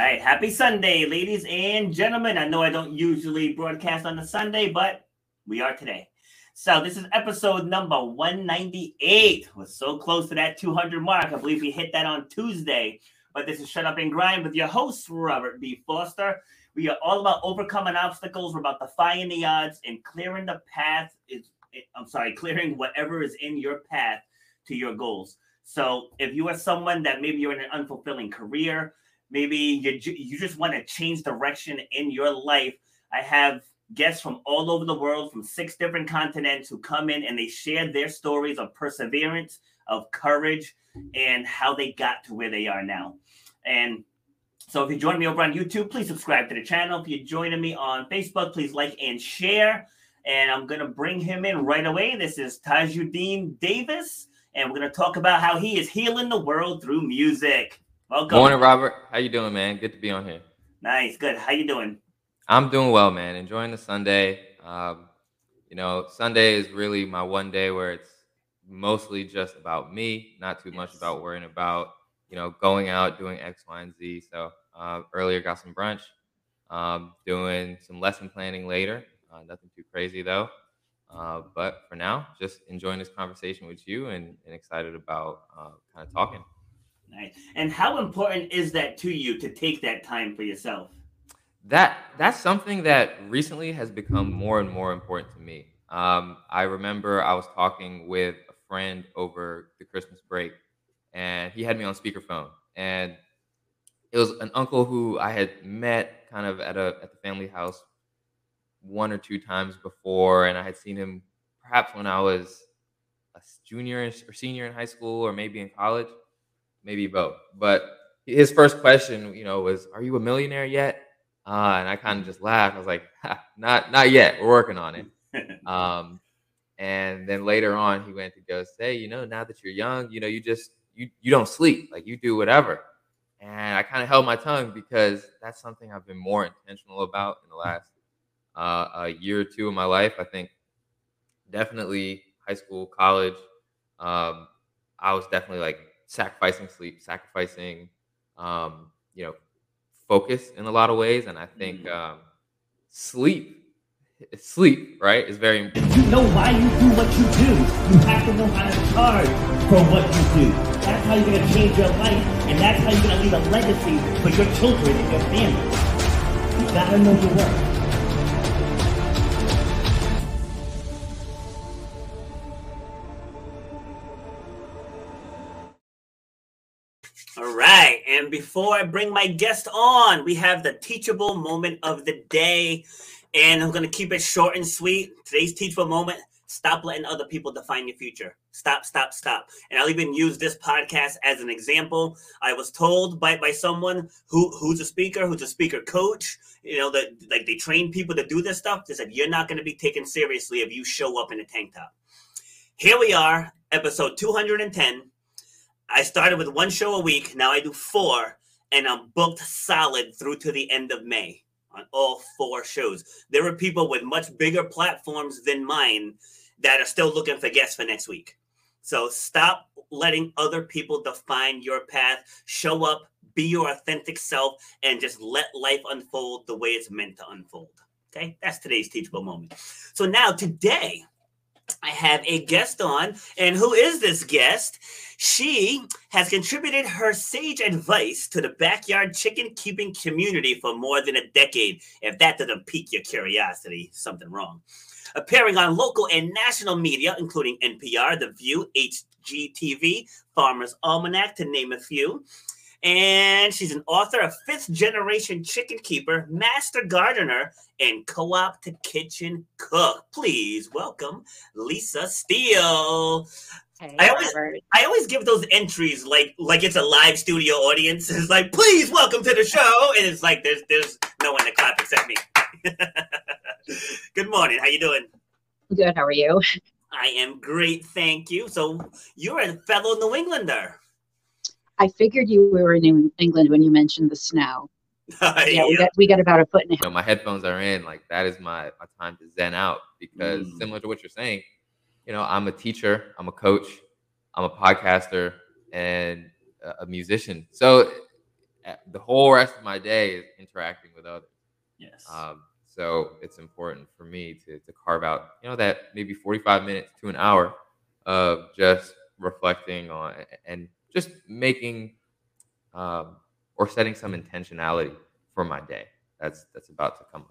Right, happy Sunday, ladies and gentlemen. I know I don't usually broadcast on a Sunday, but we are today. So this is episode number 198. We're so close to that 200 mark. I believe we hit that on Tuesday. But this is Shut Up and Grind with your host, Robert B. Foster. We are all about overcoming obstacles. We're about defying the odds and clearing the path. Is I'm sorry, clearing whatever is in your path to your goals. So if you are someone that maybe you're in an unfulfilling career, maybe you, you just want to change direction in your life, I have guests from all over the world, from six different continents, who come in and they share their stories of perseverance, of courage, and how they got to where they are now. And so if you join me over on YouTube, please subscribe to the channel. If you're joining me on Facebook, please like and share. And I'm going to bring him in right away. This is Taaj-Udeen Davis, and we're going to talk about how he is healing the world through music. Welcome. Morning, Robert. How you doing, man? Good to be on here. Nice. Good. How you doing? I'm doing well, man. Enjoying the Sunday. Um, you know, Sunday is really my one day where it's mostly just about me, not too much about worrying about, you know, going out, doing X, Y, and Z. So uh, earlier got some brunch, um, doing some lesson planning later. Uh, nothing too crazy though. Uh, but for now, just enjoying this conversation with you and, and excited about uh, kind of talking. Nice. And how important is that to you to take that time for yourself? That that's something that recently has become more and more important to me. Um, I remember I was talking with a friend over the Christmas break, and he had me on speakerphone, and it was an uncle who I had met kind of at a at the family house one or two times before, and I had seen him perhaps when I was a junior or senior in high school, or maybe in college, maybe both. But his first question, you know, was, "Are you a millionaire yet?" Uh, and I kind of just laughed. I was like, "Not, not yet. We're working on it." um, and then later on, he went to go say, "You know, now that you're young, you know, you just you you don't sleep. Like you do whatever." And I kind of held my tongue because that's something I've been more intentional about in the last uh, a year or two of my life. I think definitely high school, college. Um, I was definitely like sacrificing sleep, sacrificing, um, you know, focus in a lot of ways. And I think mm. um, sleep, sleep, right, is very important. You know why you do what you do. You have to know how to charge for what you do. That's how you're going to change your life, and that's how you're going to leave a legacy for your children and your family. You got to know your worth. Before I bring my guest on, we have the teachable moment of the day. And I'm going to keep it short and sweet. Today's teachable moment stop letting other people define your future. Stop, stop, stop. And I'll even use this podcast as an example. I was told by, by someone who, who's a speaker, who's a speaker coach, you know, that like they train people to do this stuff. They said, you're not going to be taken seriously if you show up in a tank top. Here we are, episode 210 I started with one show a week. Now I do four, and I'm booked solid through to the end of May on all four shows. There are people with much bigger platforms than mine that are still looking for guests for next week. So stop letting other people define your path. Show up, be your authentic self, and just let life unfold the way it's meant to unfold. Okay, that's today's teachable moment. So now, today, I have a guest on. And who is this guest? She has contributed her sage advice to the backyard chicken keeping community for more than a decade. If that doesn't pique your curiosity, something wrong. Appearing on local and national media, including NPR, The View, HGTV, Farmers Almanac, to name a few. And she's an author, a fifth generation chicken keeper, master gardener, and co op to kitchen cook. Please welcome Lisa Steele. Hey, I always, Robert. I always give those entries like like it's a live studio audience. It's like, please welcome to the show, and it's like there's there's no one to clap except me. Good morning. How you doing? Good. How are you? I am great, thank you. So you're a fellow New Englander. I figured you were in New England when you mentioned the snow. Yeah, we got we got about a foot and a You know, my headphones are in. Like that is my my time to zen out because Mm. similar to what you're saying, you know, I'm a teacher, I'm a coach, I'm a podcaster, and a, a musician. So uh, the whole rest of my day is interacting with others. Yes. Um, so it's important for me to, to carve out, you know, that maybe 45 minutes to an hour of just reflecting on and just making um, or setting some intentionality for my day. That's that's about to come.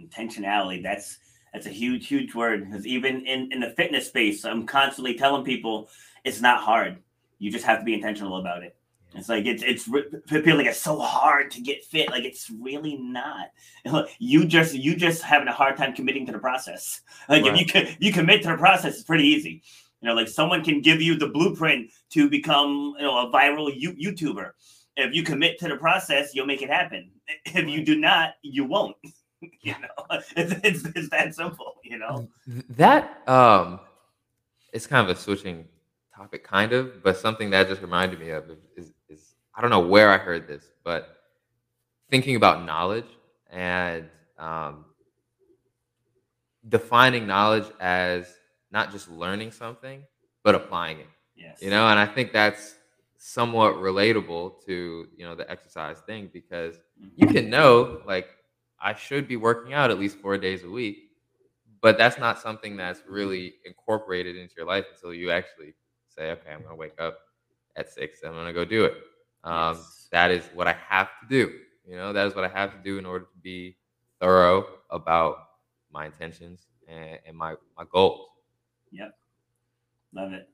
intentionality that's that's a huge huge word because even in in the fitness space i'm constantly telling people it's not hard. You just have to be intentional about it. It's like it's it's people like it's so hard to get fit like it's really not. You just you just having a hard time committing to the process. Like if you you commit to the process it's pretty easy you know like someone can give you the blueprint to become you know a viral you, youtuber. If you commit to the process you'll make it happen. If you do not you won't. You know it's, it's, it's that simple you know? That um, it's kind of a switching topic, kind of, but something that just reminded me of is, is I don't know where I heard this, but thinking about knowledge and um, defining knowledge as not just learning something, but applying it. yes You know, and I think that's somewhat relatable to you know the exercise thing because you can know like I should be working out at least four days a week, but that's not something that's really incorporated into your life until you actually say, okay, I'm gonna wake up at six, I'm gonna go do it. Um, Yes. That is what I have to do. You know, that is what I have to do in order to be thorough about my intentions and, and my my goals. Love it.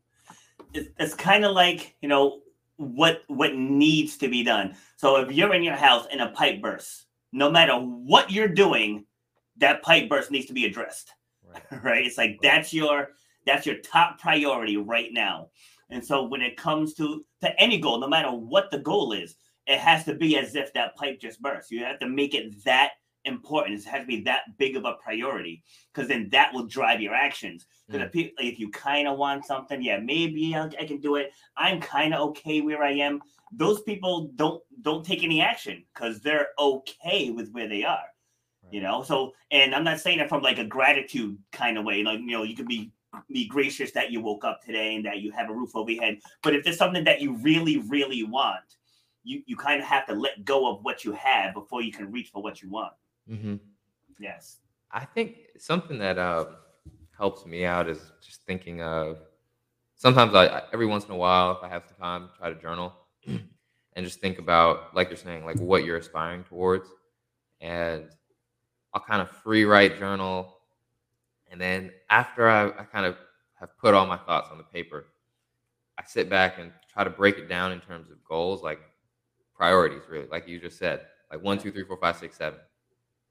It's, it's kind of like you know what what needs to be done. So if you're in your house and a pipe bursts no matter what you're doing that pipe burst needs to be addressed. Right. right? It's like that's your that's your top priority right now. And so when it comes to to any goal no matter what the goal is it has to be as if that pipe just burst. You have to make it that important. It has to be that big of a priority because then that will drive your actions. Because mm. if, pe- if you kind of want something yeah maybe I'll, i can do it. I'm kind of okay where i am. Those people don't don't take any action because they're okay with where they are you know? So and i'm not saying it from like a gratitude kind of way like you know you could be be gracious that you woke up today and that you have a roof over your head but if there's something that you really really want you you kind of have to let go of what you have before you can reach for what you want hmm yes I think something that um, helps me out is just thinking of. Sometimes I, I every once in a while, if I have some time, try to journal and just think about, like you're saying, like what you're aspiring towards, and I'll kind of free write journal, and then after I, I kind of have put all my thoughts on the paper, I sit back and try to break it down in terms of goals, like priorities, really, like you just said, like one, two, three, four, five, six, seven.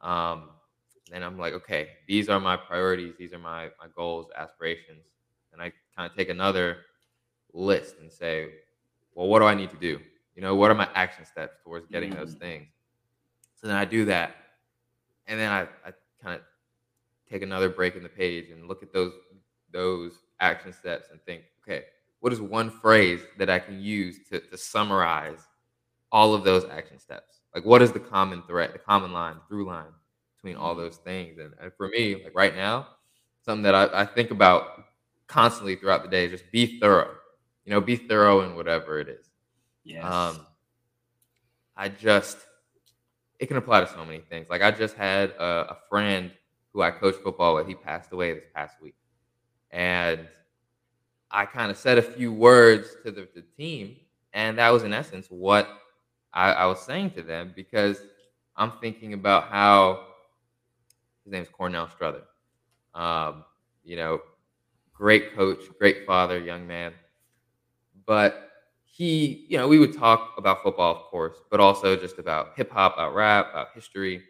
Um, then I'm like, okay, these are my priorities, these are my my goals, aspirations, and I kind of take another list and say, well, what do I need to do? You know, what are my action steps towards getting those Mm. things? So then I do that, and then I, I kind of take another break in the page and look at those those action steps and think, okay, what is one phrase that I can use to, to summarize all of those action steps? Like, what is the common thread, the common line, through line between all those things? And, and for me, like right now, something that I, I think about constantly throughout the day is just be thorough. You know, be thorough in whatever it is. yes Um, I just, it can apply to so many things. Like I just had a, a friend who I coached football with. He passed away this past week, and I kind of said a few words to the, the, team, and that was in essence what I, I, was saying to them because I'm thinking about how his name is Cornell Struther. Um, you know, great coach, great father, young man. But he, you know, we would talk about football, of course, but also just about hip hop, about rap, about history.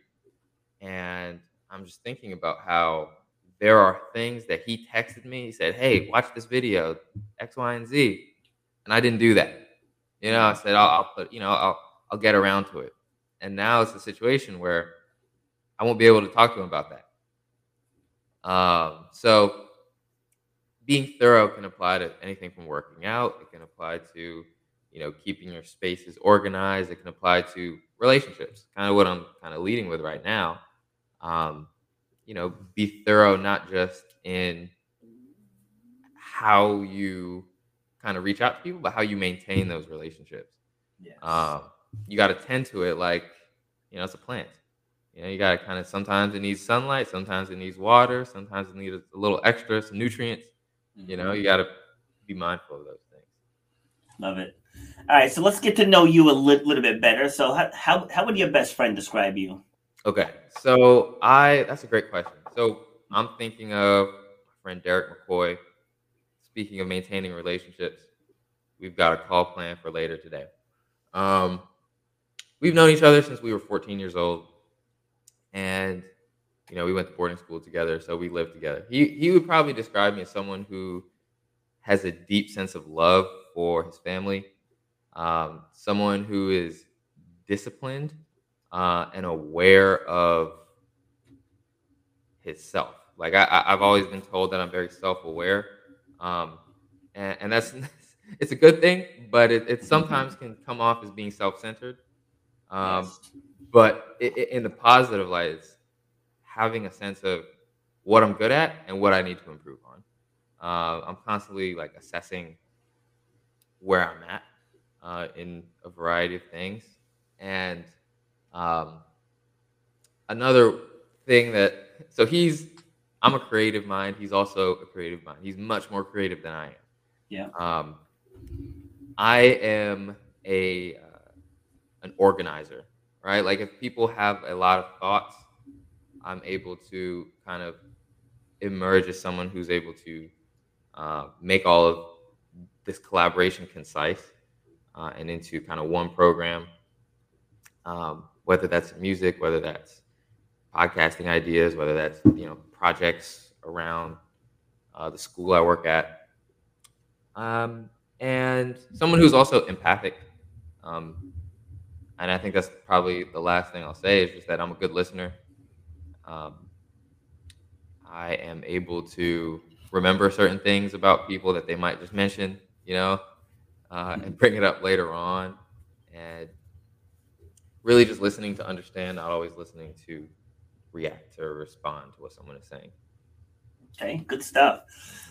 And I'm just thinking about how there are things that he texted me. He said, Hey, watch this video, X, Y, and Z. And I didn't do that. You know, I said, I'll, I'll put, you know, I'll, I'll get around to it. And now it's a situation where I won't be able to talk to him about that. Um, so being thorough can apply to anything from working out. It can apply to, you know, keeping your spaces organized. It can apply to relationships, kind of what I'm kind of leading with right now. Um, you know, be thorough not just in how you kind of reach out to people, but how you maintain those relationships. Yes. Um, you got to tend to it like, you know, it's a plant. You know, you got to kind of sometimes it needs sunlight, sometimes it needs water, sometimes it needs a little extra, some nutrients. Mm-hmm. You know, you got to be mindful of those things. Love it. All right, so let's get to know you a li- little bit better. So, how, how how would your best friend describe you? Okay, so I that's a great question. So I'm thinking of my friend Derek McCoy. Speaking of maintaining relationships, we've got a call plan for later today. Um, we've known each other since we were 14 years old, and you know we went to boarding school together, so we lived together. He he would probably describe me as someone who has a deep sense of love for his family, um, someone who is disciplined uh, and aware of his self. Like I, have always been told that I'm very self-aware, um, and, and, that's it's a good thing, but it, it sometimes can come off as being self-centered. Um, yes. But it, it, in the positive light, it's having a sense of what I'm good at and what I need to improve on. Uh, I'm constantly like assessing where I'm at uh, in a variety of things, and um, another thing that so he's I'm a creative mind. He's also a creative mind. He's much more creative than I am. Yeah. Um, I am a uh, an organizer, right? Like if people have a lot of thoughts, I'm able to kind of emerge as someone who's able to uh, make all of this collaboration concise uh, and into kind of one program. Um, whether that's music, whether that's podcasting ideas, whether that's you know projects around uh, the school I work at, um, and someone who's also empathic. Um, and I think that's probably the last thing I'll say is just that I'm a good listener. Um, I am able to remember certain things about people that they might just mention, you know, uh, and bring it up later on. And really just listening to understand, not always listening to react or respond to what someone is saying. Okay, good stuff.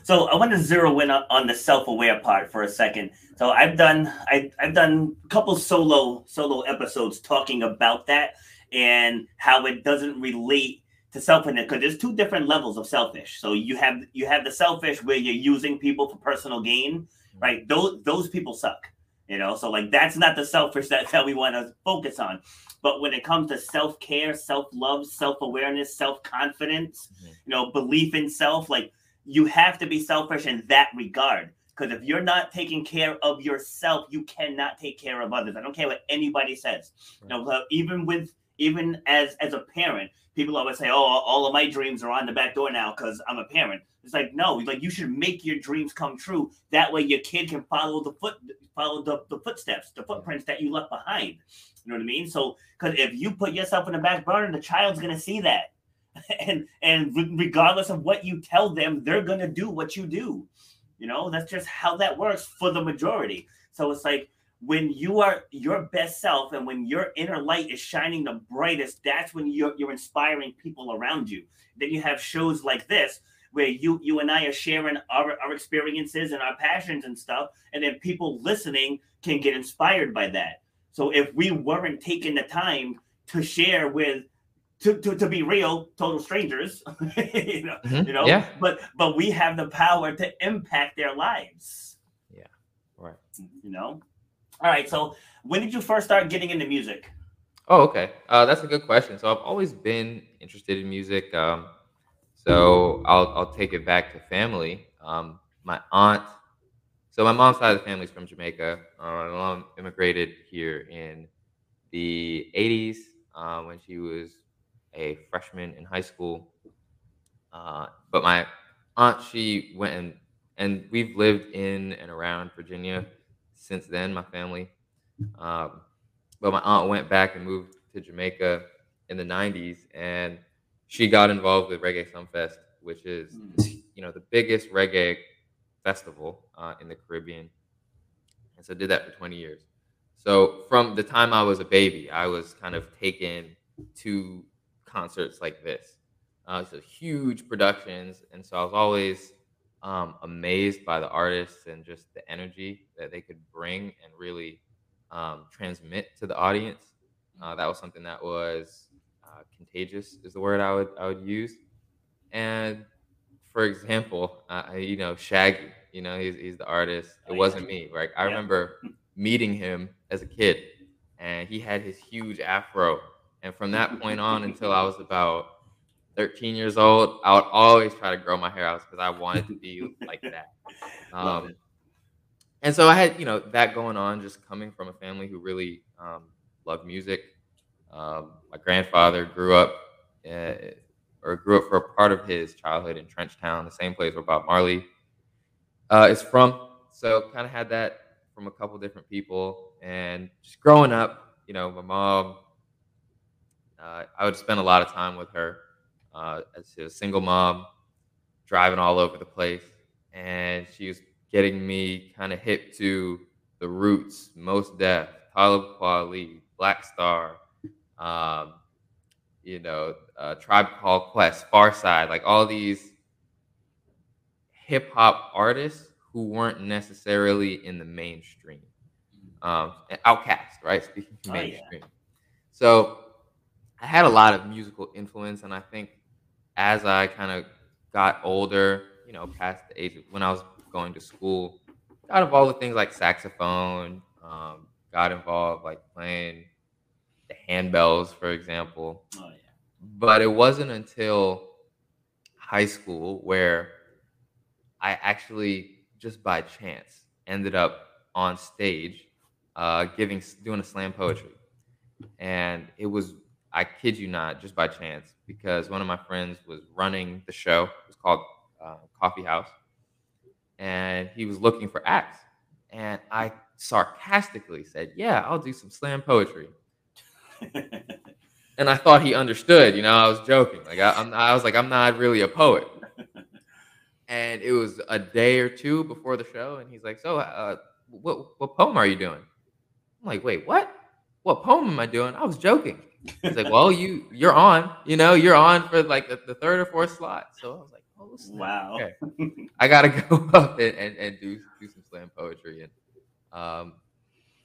So I want to zero in on the self-aware part for a second. So I've done I, I've done a couple solo solo episodes talking about that and how it doesn't relate to selfishness because there's two different levels of selfish. So you have you have the selfish where you're using people for personal gain, right? Those those people suck. You know, so like that's not the selfish that, that we want to focus on. But when it comes to self care, self love, self awareness, self confidence, mm-hmm. you know, belief in self, like you have to be selfish in that regard. Because if you're not taking care of yourself, you cannot take care of others. I don't care what anybody says. Right. You know, even with even as as a parent, people always say, "Oh, all of my dreams are on the back door now because I'm a parent." It's like no, like you should make your dreams come true. That way, your kid can follow the foot, follow the, the footsteps, the footprints that you left behind. You know what I mean? So, because if you put yourself in the back burner, the child's gonna see that, and and regardless of what you tell them, they're gonna do what you do. You know, that's just how that works for the majority. So it's like when you are your best self and when your inner light is shining the brightest, that's when you're you're inspiring people around you. Then you have shows like this where you you and I are sharing our, our experiences and our passions and stuff, and then people listening can get inspired by that. So if we weren't taking the time to share with to, to, to be real, total strangers. you know, Mhm. you know. Yeah. But but we have the power to impact their lives. Yeah. Right. You know. All right. So when did you first start getting into music? Oh, okay. Uh, that's a good question. So I've always been interested in music. Um, so I'll I'll take it back to family. Um, my aunt. So my mom's side of the family is from Jamaica. Uh, my mom immigrated here in the '80s uh, when she was a freshman in high school. Uh, but my aunt, she went and and we've lived in and around Virginia since then. My family. Um, but my aunt went back and moved to Jamaica in the 90s and she got involved with Reggae Sunfest, which is you know the biggest reggae festival uh, in the Caribbean. And so did that for 20 years. So from the time I was a baby, I was kind of taken to concerts like this. Uh, so huge productions, and so I was always um, amazed by the artists and just the energy that they could bring and really um, transmit to the audience. Uh, that was something that was uh, contagious, is the word I would I would use. And for example, uh, you know Shaggy, you know he's he's the artist. Oh, It yeah. wasn't me. Right? I Yeah. remember meeting him as a kid, and he had his huge afro. And from that point on until I was about 13 years old, I would always try to grow my hair out because I wanted to be like that. Um, and so I had, you know, that going on, just coming from a family who really um, loved music. Um, my grandfather grew up, uh, or grew up for a part of his childhood in Trenchtown, the same place where Bob Marley uh, is from. So kind of had that from a couple different people, and just growing up, you know, my mom, uh, I would spend a lot of time with her uh, as a single mom, driving all over the place, and she was getting me kind of hip to the roots, Mos Def, Talib Kweli, Black Star, um, you know, uh, Tribe Called Quest, Pharcyde, like all these hip hop artists who weren't necessarily in the mainstream. Um, OutKast, right? Speaking of Oh, yeah. mainstream. So I had a lot of musical influence, and I think as I kind of got older, you know, past the age of when I was going to school, got involved with things like saxophone, um, got involved like playing the handbells, for example. Oh yeah. But it wasn't until high school where I actually just by chance ended up on stage uh, giving doing a slam poetry, and it was I kid you not just by chance because one of my friends was running the show. It was called uh, Coffee House, and he was looking for acts, and I sarcastically said, "Yeah, I'll do some slam poetry." and I thought he understood. You know, I was joking. Like I, I was like, I'm not really a poet. And it was a day or two before the show, and he's like, "So, uh, what what poem are you doing?" I'm like, "Wait, what? What poem am I doing?" I was joking. He's like, "Well, you you're on. You know, you're on for like the, the third or fourth slot." So I was like, "Oh, snap. wow. Okay. I gotta go up and, and, and do do some slam poetry." And um,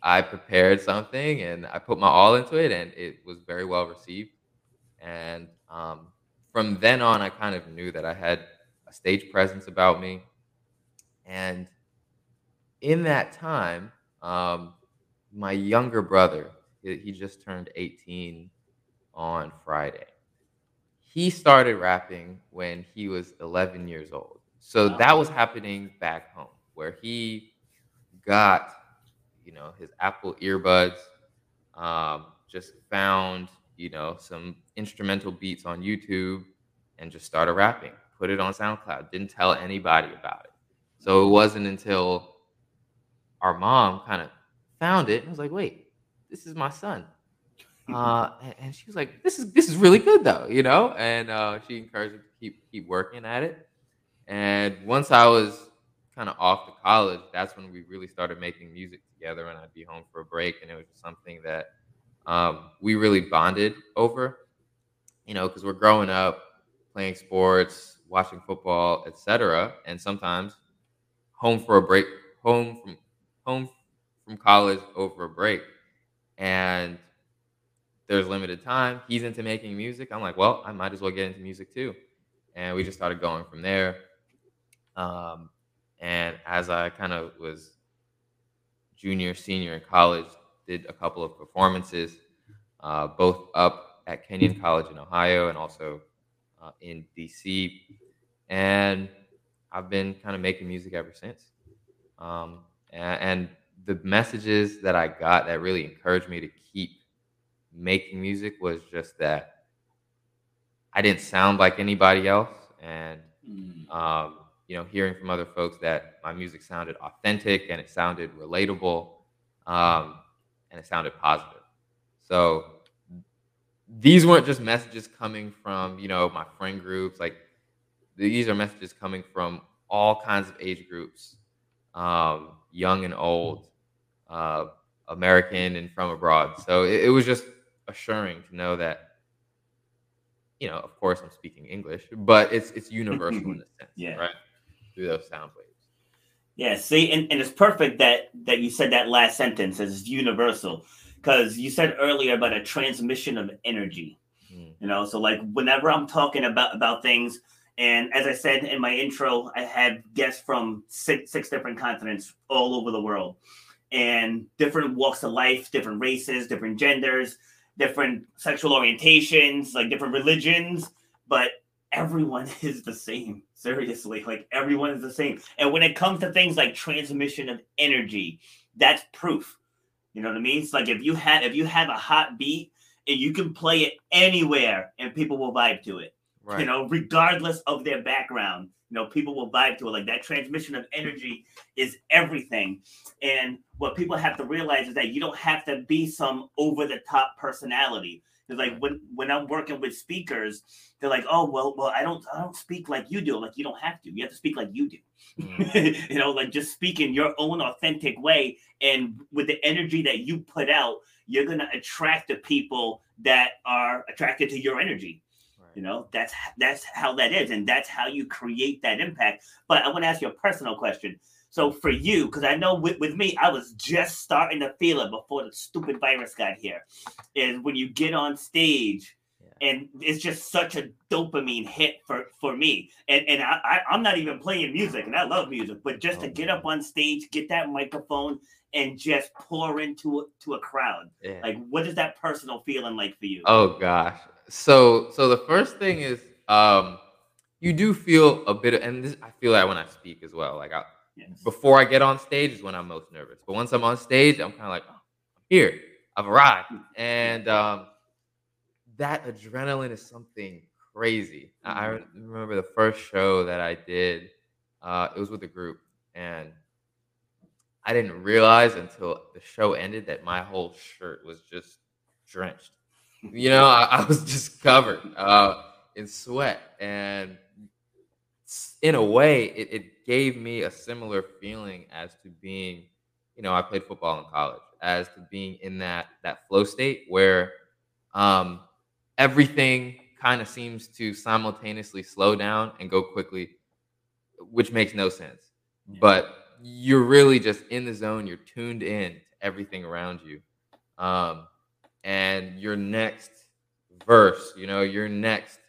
I prepared something and I put my all into it, and it was very well received. And um, from then on, I kind of knew that I had a stage presence about me. And in that time, um, my younger brother, he just turned 18 on Friday. He started rapping when he was 11 years old. So Wow. that was happening back home where he got, you know, his Apple earbuds, um, just found, you know, some instrumental beats on YouTube and just started rapping. Put it on SoundCloud. Didn't tell anybody about it. So it wasn't until our mom kind of found it and was like, "Wait, this is my son." Uh, and, she was like, "This is this is really good though," you know. And uh, she encouraged me to keep keep working at it. And once I was kind of off to college, that's when we really started making music together. And I'd be home for a break, and it was just something that um, we really bonded over. You know, because we're growing up playing sports, watching football, etc. And sometimes home for a break, home from home from college over a break, and there's limited time. He's into making music. I'm like, well, I might as well get into music too. And we just started going from there. Um, and as I kind of was junior, senior in college, did a couple of performances, uh, both up at Kenyon College in Ohio and also uh, in DC. And I've been kind of making music ever since. Um, and, and the messages that I got that really encouraged me to keep making music was just that I didn't sound like anybody else, and mm. um, you know, hearing from other folks that my music sounded authentic and it sounded relatable, um, and it sounded positive. So these weren't just messages coming from you know my friend groups. Like these are messages coming from all kinds of age groups, um, young and old, uh, American and from abroad. So it, it was just assuring to know that you know, of course, I'm speaking English, but it's it's universal in a sense, yeah. right? Through those sound waves. Yeah. See, and, and it's perfect that that you said that last sentence as universal, because you said earlier about a transmission of energy. Mm. You know, so like whenever I'm talking about about things, and as I said in my intro, I had guests from six six different continents all over the world, and different walks of life, different races, different genders different sexual orientations, like different religions, but everyone is the same. Seriously, like everyone is the same. And when it comes to things like transmission of energy, that's proof. You know what I mean? It's like if you have if you have a hot beat and you can play it anywhere and people will vibe to it. Right. You know, regardless of their background, you know, people will vibe to it. Like that transmission of energy is everything. And what people have to realize is that you don't have to be some over the top personality. It's like when when I'm working with speakers, they're like, "Oh, well, well, I don't I don't speak like you do." Like you don't have to. You have to speak like you do. Mm. you know, like just speak in your own authentic way, and with the energy that you put out, you're gonna attract the people that are attracted to your energy. You know, that's that's how that is, and that's how you create that impact. But I want to ask you a personal question. So for you, because I know with, with me, I was just starting to feel it before the stupid virus got here. Is when you get on stage and it's just such a dopamine hit for for me. And and I, I am not even playing music, and I love music, but just oh, to get up on stage, get that microphone, and just pour into a, to a crowd. Yeah. Like, what is that personal feeling like for you? Oh gosh, so so the first thing is um you do feel a bit of, and this, I feel that when I speak as well. Like I, yes. before I get on stage is when I'm most nervous. But once I'm on stage, I'm kind of like, oh, I'm here, I've arrived, and um, that adrenaline is something crazy. I mm-hmm. remember the first show that I did. Uh, it was with a group, and I didn't realize until the show ended that my whole shirt was just drenched you know, I, I was just covered uh, in sweat, and in a way, it, it gave me a similar feeling as to being, you know, I played football in college, as to being in that that flow state where um, everything kind of seems to simultaneously slow down and go quickly, which makes no sense. Yeah. But you're really just in the zone. You're tuned in to everything around you. Um, and your next verse, you know, your next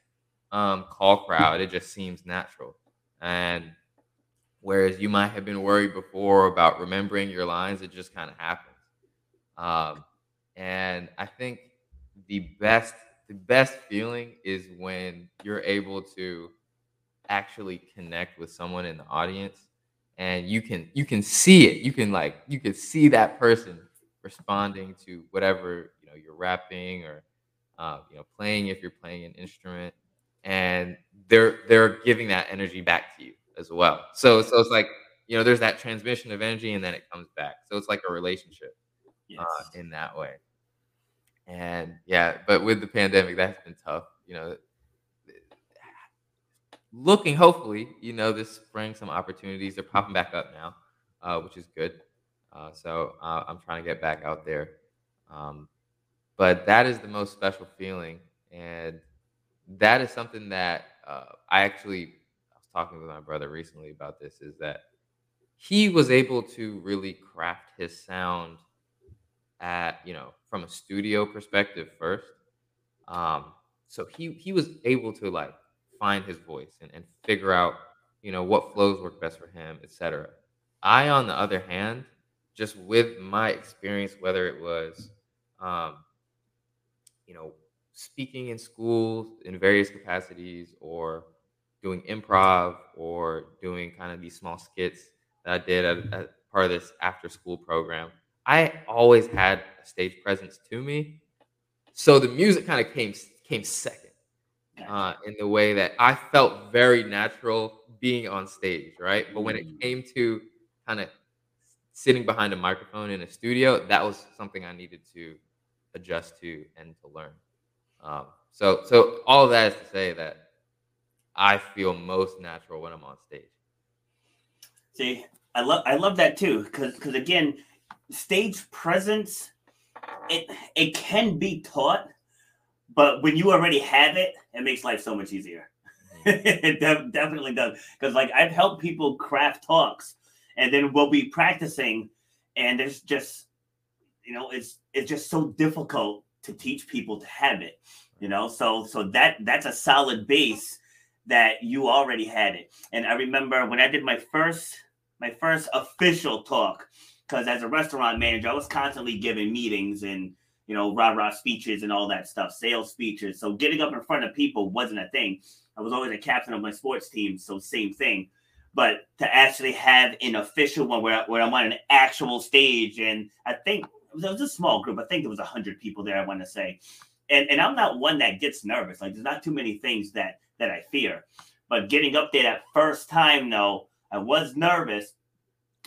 um, call crowd, it just seems natural. And whereas you might have been worried before about remembering your lines, it just kind of happens. Um, and I think the best the best feeling is when you're able to actually connect with someone in the audience and you can you can see it you can like you can see that person responding to whatever you know you're rapping or uh, you know playing if you're playing an instrument, and they're they're giving that energy back to you as well. So so it's like you know there's that transmission of energy and then it comes back. So it's like a relationship uh, yes. uh, in that way. And yeah, but with the pandemic, that's been tough. You know, looking hopefully, you know, this spring some opportunities. They're popping back up now, uh, which is good. Uh, so uh, I'm trying to get back out there. Um, but that is the most special feeling, and that is something that uh, I actually talking with my brother recently about. This is that he was able to really craft his sound at you know from a studio perspective first. Um, so he he was able to like find his voice and, and figure out you know what flows work best for him, etc. I, on the other hand, just with my experience, whether it was um, you know speaking in schools in various capacities or doing improv or doing kind of these small skits that I did as, part of this after school program. I always had a stage presence to me. So the music kind of came came second uh, in the way that I felt very natural being on stage, right? But when it mm. came to kind of sitting behind a microphone in a studio, that was something I needed to adjust to and to learn. Um, so, so all of that is to say that I feel most natural when I'm on stage. See, I love I love that too, because because again, stage presence, it it can be taught, but when you already have it, it makes life so much easier. Mm-hmm. it de- definitely does. Because like I've helped people craft talks, and then we'll be practicing, and it's just, you know, it's it's just so difficult to teach people to have it. You know, so so that that's a solid base that you already had it. And I remember when I did my first my first official talk, because as a restaurant manager, I was constantly giving meetings and you know rah rah speeches and all that stuff, sales speeches. So getting up in front of people wasn't a thing. I was always a captain of my sports team, so same thing. But to actually have an official one where, where I'm on an actual stage, and I think there was a small group. I think there was hundred people there. I want to say, and and I'm not one that gets nervous. Like there's not too many things that that I fear. But getting up there that first time, though, I was nervous.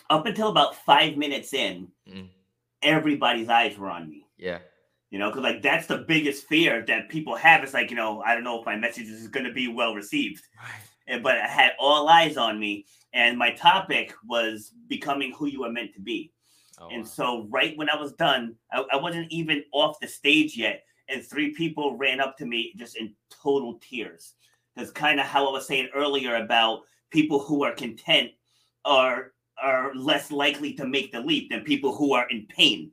Up until about five minutes in, mm. everybody's eyes were on me. Yeah. You know, because like that's the biggest fear that people have. It's like, you know, I don't know if my message is going to be well received. Right. And, but I had all eyes on me. And my topic was becoming who you are meant to be. Oh, and wow. so, right when I was done, I, I wasn't even off the stage yet. And three people ran up to me just in total tears because kind of how I was saying earlier about people who are content are are less likely to make the leap than people who are in pain.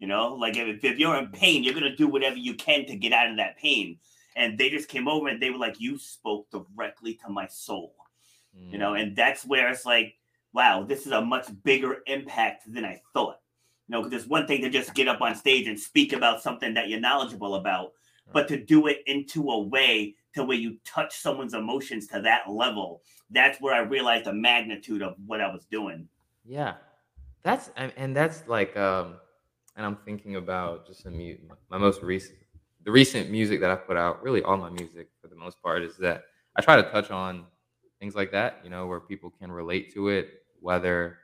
You know, like if, if you're in pain, you're gonna do whatever you can to get out of that pain. And they just came over and they were like, "You spoke directly to my soul," mm. you know, and that's where it's like, "Wow, this is a much bigger impact than I thought." You know, because it's one thing to just get up on stage and speak about something that you're knowledgeable about, but to do it into a way to where you touch someone's emotions to that level that's where i realized the magnitude of what i was doing. Yeah. That's and that's like um and i'm thinking about just a mute my most recent the recent music that i put out really all my music for the most part is that i try to touch on things like that you know where people can relate to it whether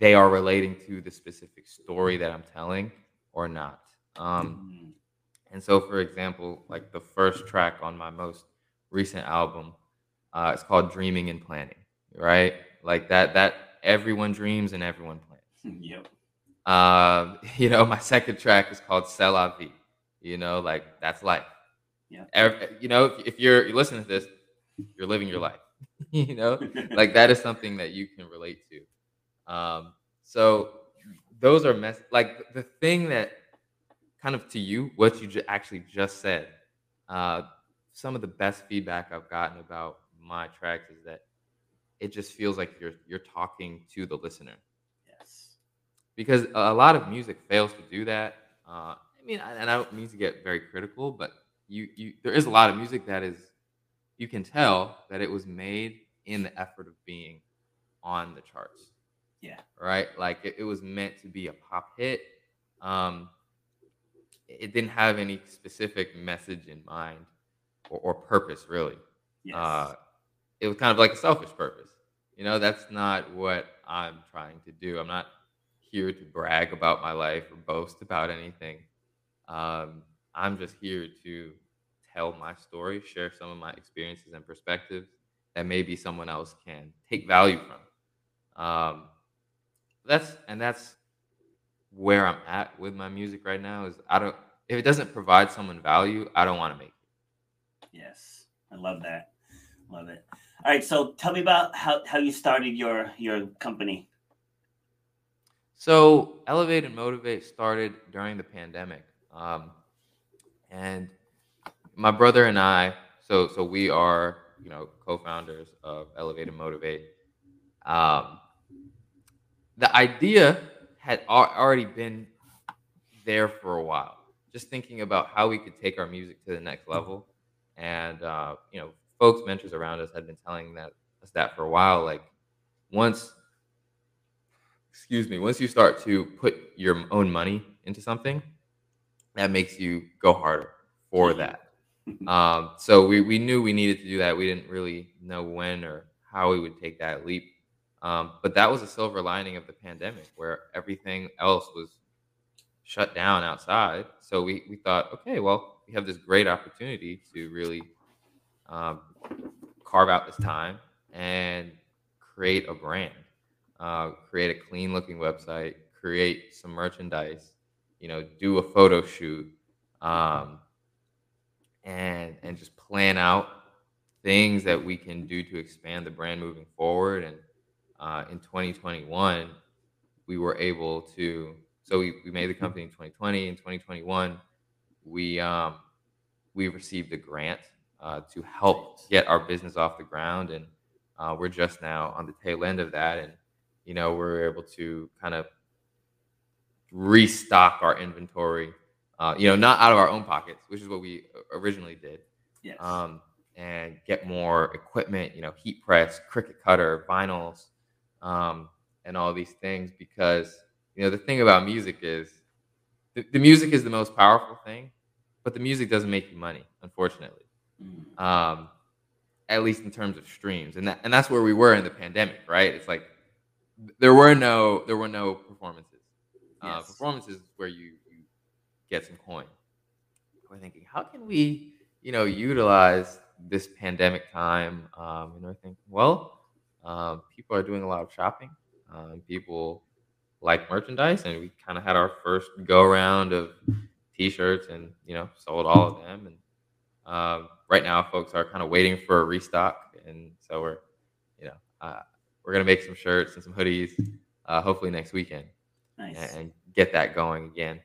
they are relating to the specific story that i'm telling or not. Um, mm-hmm. And so, for example, like the first track on my most recent album, uh, it's called "Dreaming and Planning." Right, like that. That everyone dreams and everyone plans. yep. Uh, you know, my second track is called "C'est la vie." You know, like that's life. Yeah. Every, you know, if, if you're, you're listening to this, you're living your life. you know, like that is something that you can relate to. Um, so those are mess. Like the thing that kind of to you what you actually just said. Uh, some of the best feedback I've gotten about my tracks is that it just feels like you're you're talking to the listener. Yes. Because a lot of music fails to do that. Uh, I mean, and I don't mean to get very critical, but you you there is a lot of music that is you can tell that it was made in the effort of being on the charts. Yeah. Right. Like it, it was meant to be a pop hit. Um, it didn't have any specific message in mind or, or purpose really. Yes. Uh, it was kind of like a selfish purpose. You know, that's not what I'm trying to do. I'm not here to brag about my life or boast about anything. Um, I'm just here to tell my story, share some of my experiences and perspectives that maybe someone else can take value from. Um, that's and that's where I'm at with my music right now is I don't if it doesn't provide someone value, I don't want to make it. Yes. I love that. Love it. All right, so tell me about how, how you started your your company. So Elevate and Motivate started during the pandemic, um, and my brother and I. So so we are you know co-founders of Elevate and Motivate. Um, the idea had already been there for a while. Just thinking about how we could take our music to the next level, and uh, you know, folks, mentors around us had been telling that us that for a while. Like once, excuse me, once you start to put your own money into something, that makes you go harder for that. Um, so we, we knew we needed to do that. We didn't really know when or how we would take that leap. Um, but that was a silver lining of the pandemic where everything else was shut down outside. So we, we thought, okay, well, we have this great opportunity to really um, carve out this time and create a brand, uh, create a clean looking website, create some merchandise, you know, do a photo shoot, um, and and just plan out things that we can do to expand the brand moving forward. And uh, in 2021, we were able to. So we, we made the company in 2020. In 2021, we um, we received a grant uh, to help get our business off the ground, and uh, we're just now on the tail end of that, and you know we're able to kind of restock our inventory. Uh, you know, not out of our own pockets, which is what we originally did. Yes. Um, and get more equipment, you know, heat press, Cricut cutter, vinyls, um, and all these things because you know the thing about music is the, the, music is the most powerful thing, but the music doesn't make you money, unfortunately. Mm. Um, at least in terms of streams, and that and that's where we were in the pandemic, right? It's like there were no there were no performances. Uh, yes. Uh, performances where you you get some coin. We're thinking, how can we, you know, utilize this pandemic time? Um, and we're thinking, well, um, people are doing a lot of shopping. Um, people like merchandise, and we kind of had our first go round of T-shirts, and you know, sold all of them. And um, right now, folks are kind of waiting for a restock, and so we're, you know, uh, we're gonna make some shirts and some hoodies, uh, hopefully next weekend, nice. and, and, get that going again.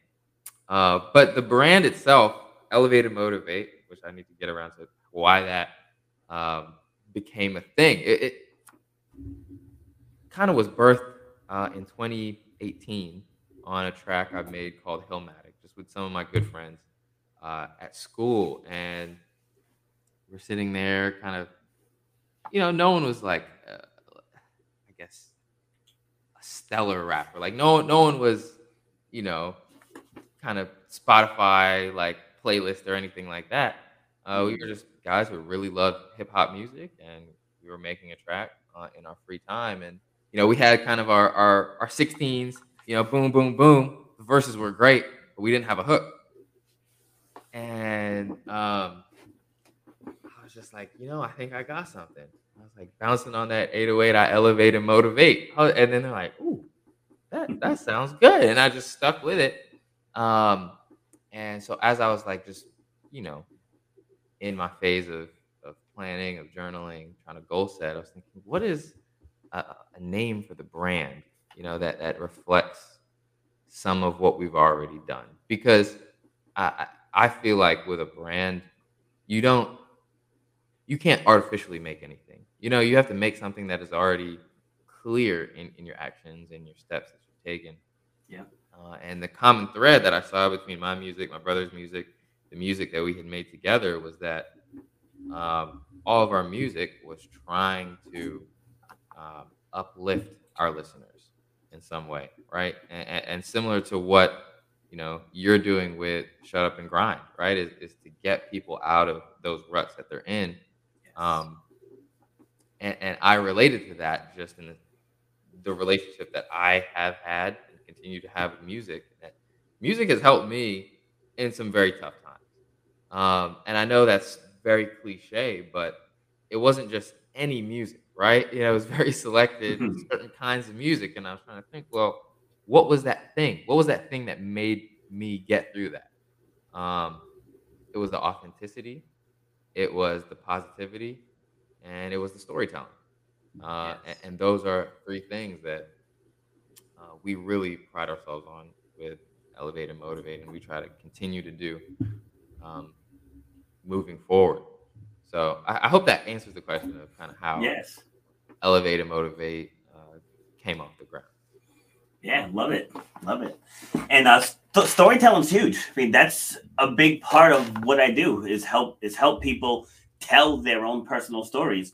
Uh, but the brand itself, Elevate and Motivate, which I need to get around to why that um, became a thing. It, it kind of was birthed uh, in 2018 on a track I made called Hillmatic, just with some of my good friends uh, at school, and we're sitting there, kind of, you know, no one was like, uh, I guess, a stellar rapper. Like no, no one was, you know, kind of Spotify like playlist or anything like that. Uh, we were just guys who really loved hip hop music, and we were making a track uh, in our free time. And you know, we had kind of our our our 16s. You know, boom, boom, boom. The verses were great, but we didn't have a hook. And um, I was just like, you know, I think I got something. I was like bouncing on that 808, I elevate and motivate. And then they're like, ooh, that, that sounds good. And I just stuck with it. Um, and so as I was like, just, you know, in my phase of planning, of journaling, trying to goal set, I was thinking, what is a, a name for the brand, you know, that, that reflects some of what we've already done? Because I, I feel like with a brand, you don't, you can't artificially make anything. You know, you have to make something that is already clear in, in your actions and your steps that you've taken. Yeah. Uh, and the common thread that I saw between my music, my brother's music, the music that we had made together was that um, all of our music was trying to um, uplift our listeners in some way, right? And, and, similar to what you know you're doing with Shut Up and Grind, right? Is, is to get people out of those ruts that they're in. Um, and, and I related to that just in the, the relationship that I have had and continue to have with music. That music has helped me in some very tough times. Um, and I know that's very cliche, but it wasn't just any music, right? You know, it was very selected, mm-hmm. certain kinds of music. And I was trying to think, well, what was that thing? What was that thing that made me get through that? Um, it was the authenticity, it was the positivity, and it was the storytelling. Uh, yes. and, and, those are three things that uh, we really pride ourselves on with Elevate and Motivate, and we try to continue to do um, moving forward. So I, I, hope that answers the question of kind of how yes. Elevate and Motivate uh, came off the ground. Yeah, love it, love it. And uh, st- storytelling's huge. I mean, that's a big part of what I do is help is help people tell their own personal stories.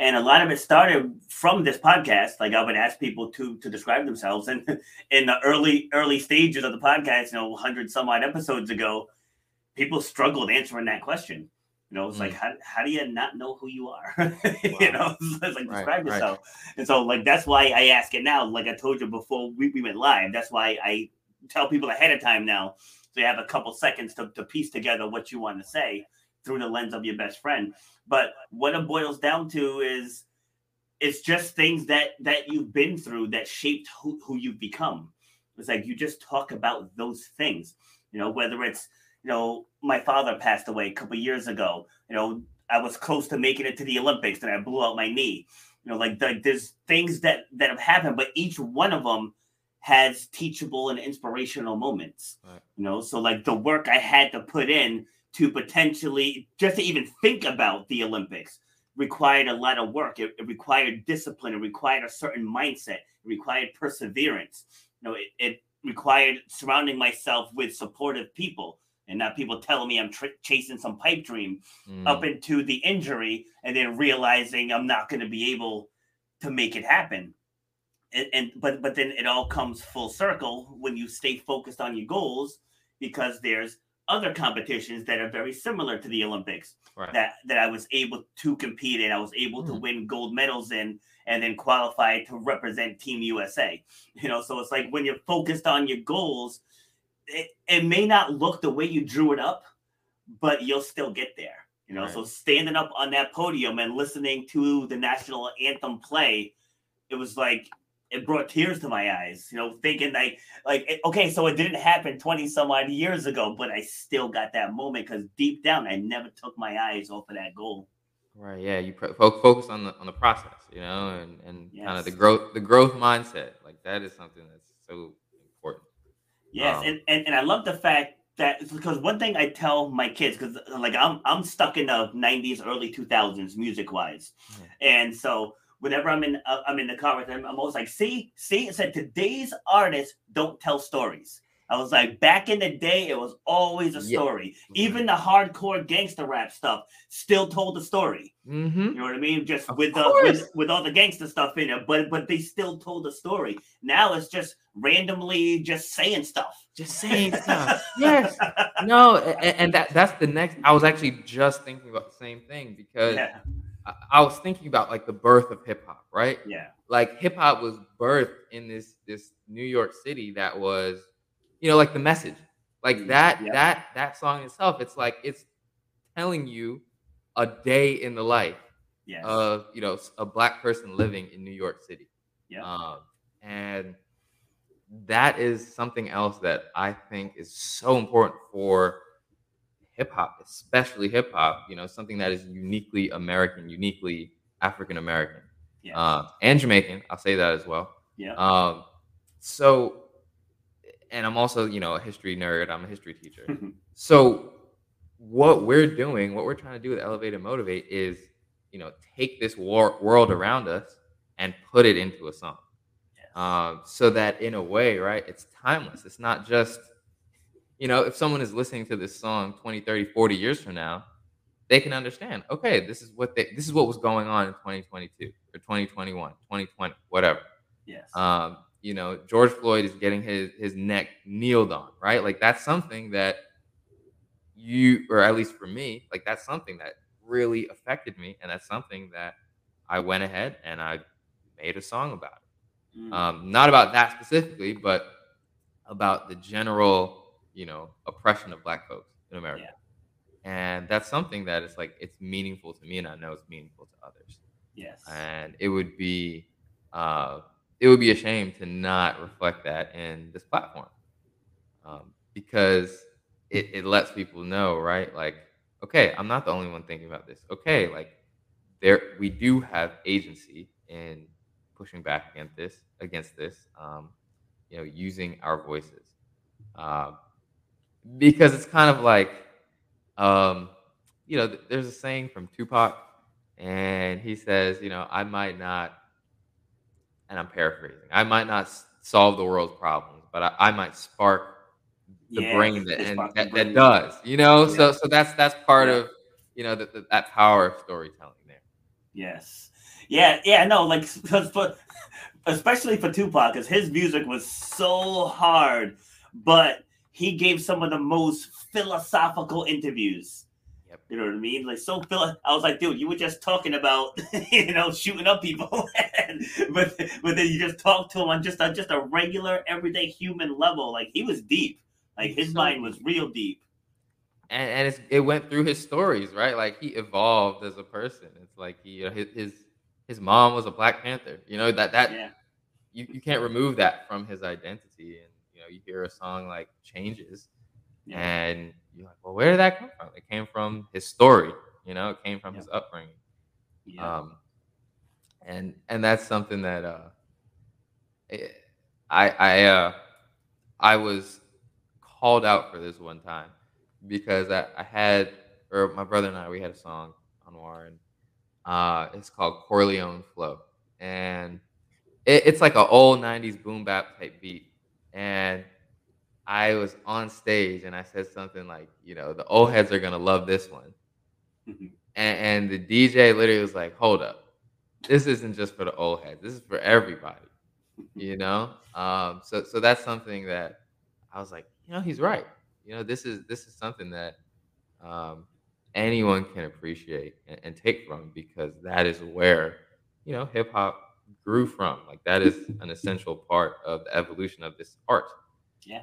And a lot of it started from this podcast. Like I would ask people to to describe themselves, and in the early early stages of the podcast, you know, hundred some odd episodes ago, people struggled answering that question. You know, it's mm. like how, how do you not know who you are? Wow. you know, it's like describe right, yourself. Right. And so like that's why I ask it now. Like I told you before we, we went live. That's why I tell people ahead of time now. So you have a couple seconds to, to piece together what you want to say through the lens of your best friend. But what it boils down to is it's just things that that you've been through that shaped who, who you've become. It's like you just talk about those things, you know, whether it's you know, my father passed away a couple years ago. You know, I was close to making it to the Olympics, and I blew out my knee. You know, like the, there's things that that have happened, but each one of them has teachable and inspirational moments. Right. You know, so like the work I had to put in to potentially just to even think about the Olympics required a lot of work. It, it required discipline. It required a certain mindset. It required perseverance. You know, it, it required surrounding myself with supportive people and not people telling me I'm tr- chasing some pipe dream mm. up into the injury and then realizing I'm not going to be able to make it happen. And, and but but then it all comes full circle when you stay focused on your goals because there's other competitions that are very similar to the Olympics right. that that I was able to compete in. I was able mm. to win gold medals in and then qualify to represent Team USA. You know, so it's like when you're focused on your goals, it, it may not look the way you drew it up, but you'll still get there. You know, right. so standing up on that podium and listening to the national anthem play, it was like it brought tears to my eyes. You know, thinking like, like eh, okay, so it didn't happen twenty some odd years ago, but I still got that moment because deep down, I never took my eyes off of that goal. Right. Yeah. You focus on the on the process, you know, and and yes. kind of the growth the growth mindset. Like that is something that's so Yes, um, and, and and I love the fact that because one thing I tell my kids because like I'm I'm stuck in the '90s, early 2000s music wise, yeah. and so whenever I'm in uh, I'm in the car with them, I'm always like, see, see, it said today's artists don't tell stories. I was like, back in the day, it was always a story. Yeah. Even the hardcore gangster rap stuff still told the story. Mm-hmm. You know what I mean? Just with the with, with, all the gangster stuff in it, but but they still told the story. Now it's just randomly just saying stuff. Just saying stuff. yes. No, and, and, that that's the next. I was actually just thinking about the same thing because yeah. I, I was thinking about like the birth of hip hop, right? Yeah. Like hip hop was birthed in this this New York City that was you know, like the message, like mm, that, yeah. that, that song itself, it's like it's telling you a day in the life yes. of you know a black person living in New York City. Yeah, um, and that is something else that I think is so important for hip hop, especially hip hop. You know, something that is uniquely American, uniquely African American, yeah. uh, and Jamaican. I'll say that as well. Yeah. Um, so and I'm also, you know, a history nerd. I'm a history teacher. so what we're doing, what we're trying to do with Elevate and Motivate is, you know, take this war- world around us and put it into a song. Um, so that in a way, right, it's timeless. It's not just, you know, if someone is listening to this song 20, 30, 40 years from now, they can understand, okay, this is what they, this is what was going on in 2022 or 2021, 2020, whatever. Yes. Um, you know, George Floyd is getting his his neck kneeled on, right? Like that's something that you, or at least for me, like that's something that really affected me, and that's something that I went ahead and I made a song about it. Mm. Um, not about that specifically, but about the general, you know, oppression of Black folks in America. Yeah. And that's something that is like it's meaningful to me, and I know it's meaningful to others. Yes. And it would be. Uh, it would be a shame to not reflect that in this platform um, because it, it lets people know right like okay i'm not the only one thinking about this okay like there we do have agency in pushing back against this against this um, you know, using our voices. Uh, because it's kind of like, um, you know, th- there's a saying from Tupac, and he says, you know, I might not, and I'm paraphrasing, I might not solve the world's problems, but I, I might spark the yeah, brain that and that, that, does, you know. Yeah. So so that's that's part yeah. of you know that that power of storytelling there. Yes. Yeah, yeah, no, like for, especially for Tupac, because his music was so hard, but he gave some of the most philosophical interviews. Yep. You know what I mean? Like so, phil- I was like, dude, you were just talking about, you know, shooting up people, but but then you just talk to him on just a just a regular, everyday human level. Like he was deep. Like his so mind was real deep. And and it went through his stories, right? Like he evolved as a person. It's like he you know, his, his his mom was a Black Panther. You know that that yeah. you, you can't remove that from his identity. And you know you hear a song like Changes, yeah. and you're like, well, where did that come from? It came from his story. You know, it came from yeah. his upbringing. Yeah. Um, and and that's something that uh, eh, I I uh, I was called out for this one time because I, I had or my brother and I we had a song on Warren. uh, it's called Corleone Flow and it, it's like an old '90s boom bap type beat and I was on stage and I said something like, you know, the old heads are gonna love this one. Mm-hmm. And, and, the DJ literally was like, hold up. This isn't just for the old heads. This is for everybody. You know? Um, so so that's something that I was like, you know, he's right. You know, this is this is something that um, anyone can appreciate and, and take from because that is where, you know, hip hop grew from. Like that is an essential part of the evolution of this art. Yeah.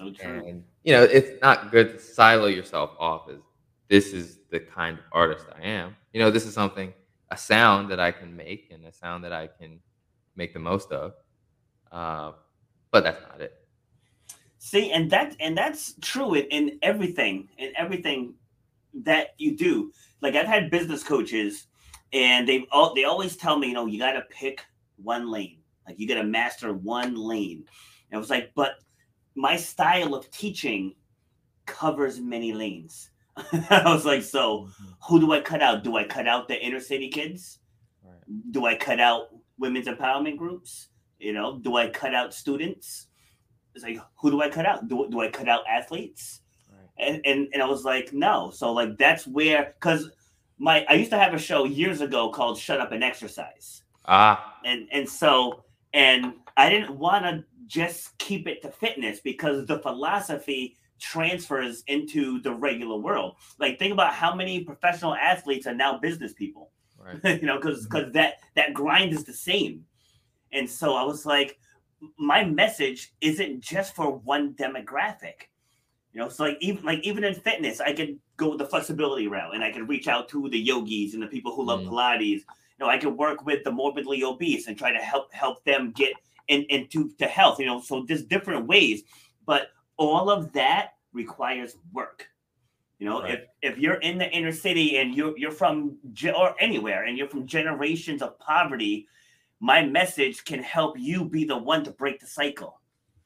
So true. And you know, it's not good to silo yourself off as this is the kind of artist I am. You know, this is something a sound that I can make and a sound that I can make the most of. Uh, but that's not it. See, and that and that's true in, in everything, in everything that you do. Like I've had business coaches, and they all they always tell me, you know, you got to pick one lane. Like you got to master one lane. And I was like, but my style of teaching covers many lanes. I was like, so who do I cut out? Do I cut out the inner city kids? Right. Do I cut out women's empowerment groups? You know, do I cut out students? It's like, who do I cut out? Do, do I cut out athletes? Right. And, and and I was like, no. So like that's where because my I used to have a show years ago called Shut Up and Exercise. Ah. And and so and I didn't want to just keep it to fitness because the philosophy transfers into the regular world. Like think about how many professional athletes are now business people. Right. you know, because because mm-hmm. that that grind is the same. And so I was like, my message isn't just for one demographic. You know, so like even like even in fitness, I could go the flexibility route and I can reach out to the yogis and the people who love mm. Pilates. You know, I could work with the morbidly obese and try to help help them get in, into to health. You know, so there's different ways, but all of that requires work. You know, right. if if you're in the inner city and you're you're from or anywhere and you're from generations of poverty, my message can help you be the one to break the cycle.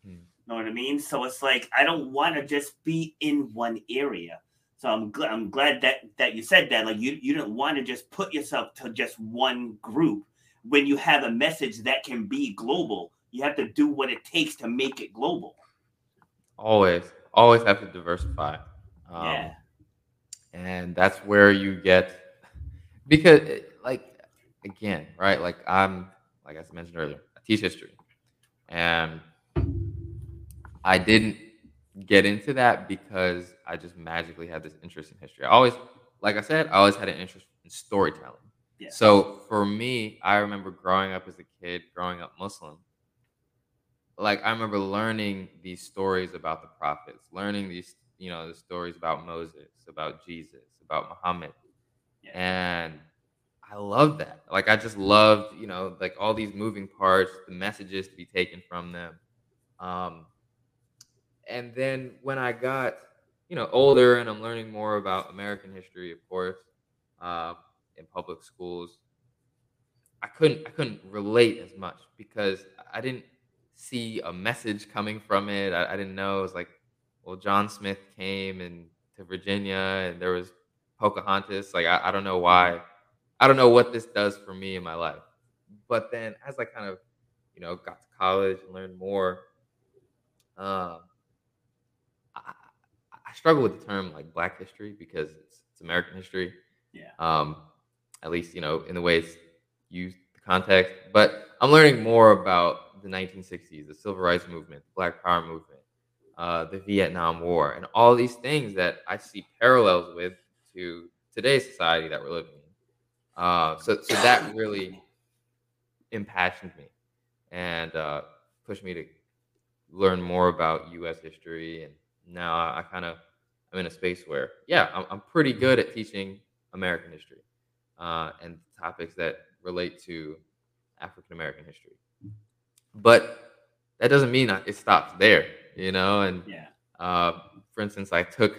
Hmm. Know what I mean? So it's like I don't want to just be in one area. So I'm glad I'm glad that that you said that. Like you you didn't want to just put yourself to just one group when you have a message that can be global. You have to do what it takes to make it global. Always, always have to diversify. Um, yeah, and that's where you get because like again, right? Like I'm like I mentioned earlier, I teach history. And I didn't get into that because I just magically had this interest in history. I always, like I said, I always had an interest in storytelling. Yeah. So for me, I remember growing up as a kid, growing up Muslim. Like I remember learning these stories about the prophets, learning these, you know, the stories about Moses, about Jesus, about Muhammad. Yeah. And I love that. Like I just loved, you know, like all these moving parts, the messages to be taken from them. Um, and then when I got, you know, older and I'm learning more about American history, of course, uh, in public schools, I couldn't I couldn't relate as much because I didn't see a message coming from it. I, I didn't know. It was like, well, John Smith came and to Virginia, and there was Pocahontas. Like, I, I don't know why. I don't know what this does for me in my life. But then, as I kind of, you know, got to college and learned more, um, I, I struggle with the term like Black history because it's, it's American history. Yeah. Um, at least you know in the way it's used the context. But I'm learning more about the 1960s, the Civil Rights Movement, the Black Power Movement, uh, the Vietnam War, and all these things that I see parallels with to today's society that we're living in. Uh, so, so that really impassioned me and uh, pushed me to learn more about U.S. history. And now I, I kind of I'm in a space where, yeah, I'm, I'm pretty good at teaching American history uh, and topics that relate to African American history. But that doesn't mean it stops there, you know. And yeah. uh, for instance, I took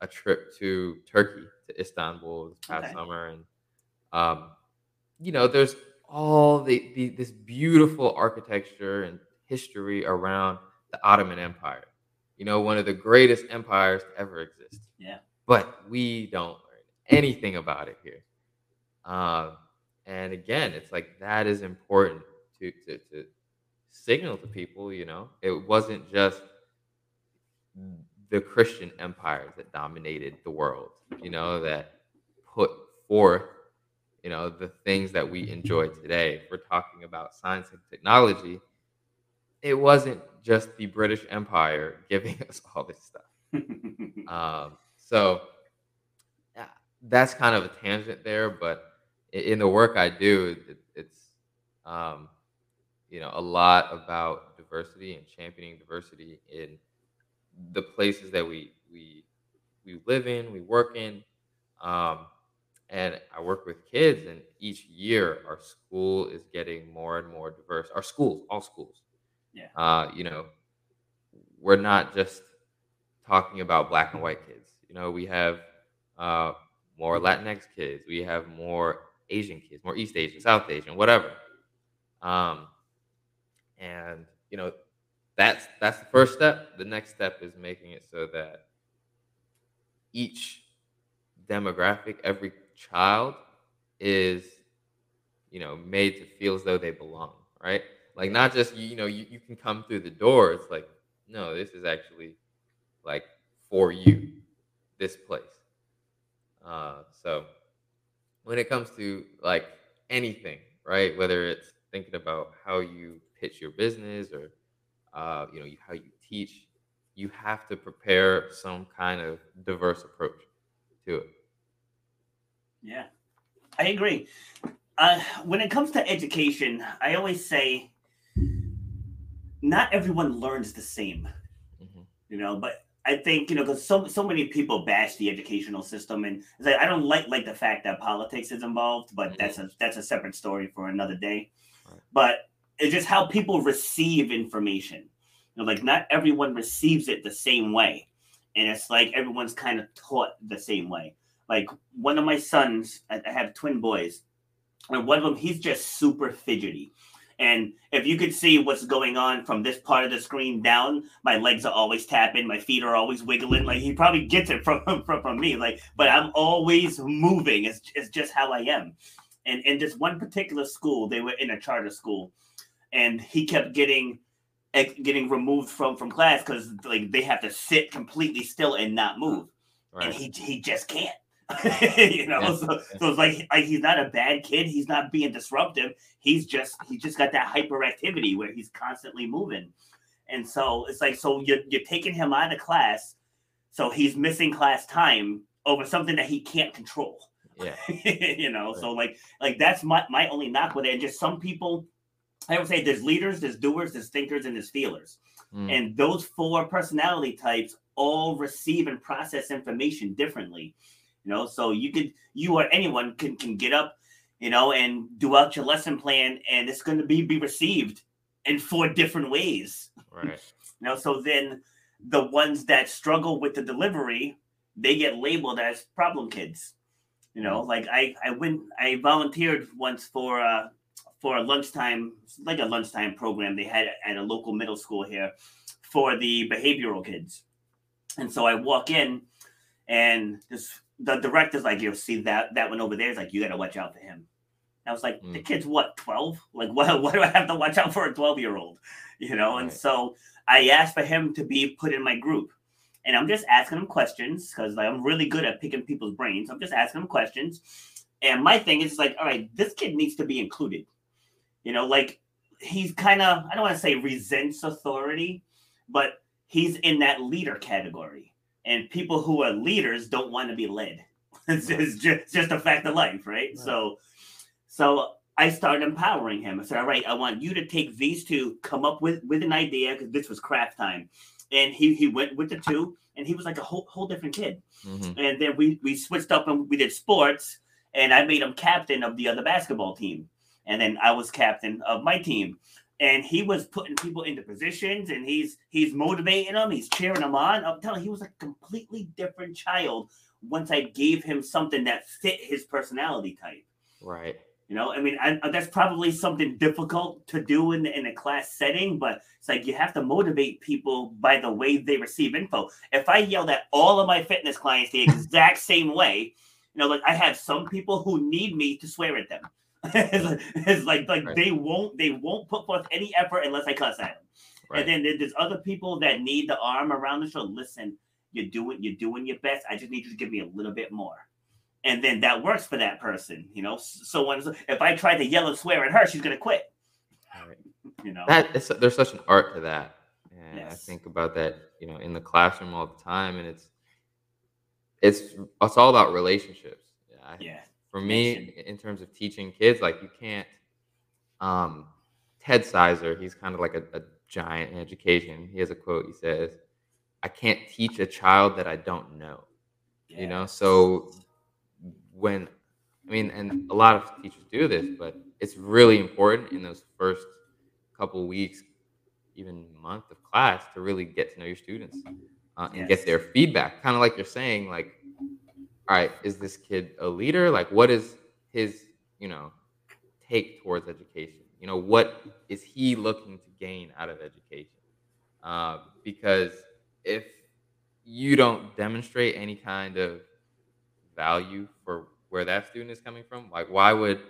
a trip to Turkey to Istanbul this past okay. summer, and um, you know, there's all the, the this beautiful architecture and history around the Ottoman Empire. You know, one of the greatest empires to ever exist. Yeah. But we don't learn anything about it here. Um, and again, it's like that is important to, to, to signal to people, you know, it wasn't just the Christian empires that dominated the world, you know, that put forth, you know, the things that we enjoy today. If we're talking about science and technology, it wasn't just the British Empire giving us all this stuff. um, so that's kind of a tangent there, but in the work I do, it, it's um, you know a lot about diversity and championing diversity in the places that we we we live in, we work in, um, and I work with kids. And each year, our school is getting more and more diverse. Our schools, all schools, yeah, uh, you know, we're not just talking about black and white kids. You know, we have uh, more Latinx kids. We have more Asian kids, more East Asian, South Asian, whatever. Um, and you know, that's that's the first step. The next step is making it so that each demographic, every child is, you know, made to feel as though they belong, right? Like not just you know, you, you can come through the door. It's like, no, this is actually like for you, this place. Uh, so when it comes to like anything, right? Whether it's thinking about how you pitch your business or uh, you know how you teach, you have to prepare some kind of diverse approach to it. Yeah, I agree. Uh, when it comes to education, I always say not everyone learns the same. Mm-hmm. You know, but I think you know because so so many people bash the educational system, and like, I don't like like the fact that politics is involved, but mm-hmm. that's a that's a separate story for another day. Right. But it's just how people receive information. You know, like not everyone receives it the same way, and it's like everyone's kind of taught the same way. Like one of my sons, I, have twin boys, and one of them he's just super fidgety. And if you could see what's going on from this part of the screen down, my legs are always tapping, my feet are always wiggling. Like he probably gets it from from, from me. Like, but I'm always moving. It's, it's just how I am. And in this one particular school, they were in a charter school, and he kept getting eh, getting removed from from class because like they have to sit completely still and not move, right. and he he just can't. you know, yeah. so, so it's like, like he's not a bad kid. He's not being disruptive. He's just he just got that hyperactivity where he's constantly moving, and so it's like so you're you're taking him out of class, so he's missing class time over something that he can't control. Yeah, you know, right. so like like that's my my only knock with it. And just some people, I would say there's leaders, there's doers, there's thinkers, and there's feelers. Mm. And those four personality types all receive and process information differently. You know, so you could you or anyone can can get up, you know, and do out your lesson plan, and it's going to be be received in four different ways. Right. you know, so then the ones that struggle with the delivery, they get labeled as problem kids. You know, mm. like I I went I volunteered once for uh for a lunchtime, like a lunchtime program they had at a local middle school here for the behavioral kids. And so I walk in, and this the director's like, "You see that that one over there is like, you got to watch out for him." I was like, mm. the kid's what, 12? Like, what, what do I have to watch out for a 12 year old? You know? Right. And so I asked for him to be put in my group. And I'm just asking him questions because like, I'm really good at picking people's brains. I'm just asking him questions. And my thing is like, all right, this kid needs to be included. You know, like he's kind of, I don't want to say resents authority, but he's in that leader category. And people who are leaders don't want to be led. it's, just, it's just a fact of life, right? right. So, so I started empowering him. I said, "All right, I want you to take these two, come up with with an idea because this was craft time." And he he went with the two, and he was like a whole whole different kid. Mm-hmm. And then we we switched up and we did sports, and I made him captain of the other basketball team, and then I was captain of my team. And he was putting people into positions, and he's he's motivating them, he's cheering them on. I'm telling you, he was a completely different child once I gave him something that fit his personality type. Right. You know, I mean, I, uh, that's probably something difficult to do in, in a class setting, but it's like you have to motivate people by the way they receive info. If I yelled at all of my fitness clients the exact same way, you know, like I have some people who need me to swear at them. it's, like, it's like like right. they won't they won't put forth any effort unless I cuss at them. Right. And then there's other people that need the arm around the shoulder. Listen, you're doing you're doing your best. I just need you to give me a little bit more and then that works for that person, you know. So when if I try to yell and swear at her, she's gonna quit. Right. You know that there's such an art to that, and yes. I think about that, you know, in the classroom all the time, and it's it's it's all about relationships. Yeah. yeah. For me, in terms of teaching kids, like you can't. Um, Ted Sizer, he's kind of like a, a giant in education. He has a quote. He says, "I can't teach a child that I don't know." You know, so when I mean, and a lot of teachers do this, but it's really important in those first couple weeks, even month of class, to really get to know your students uh, and yes. get their feedback. Kind of like you're saying, like, all right, is this kid a leader? Like, what is his, you know, take towards education? You know, what is he looking to gain out of education? Uh, because if you don't demonstrate any kind of value for where that student is coming from like why would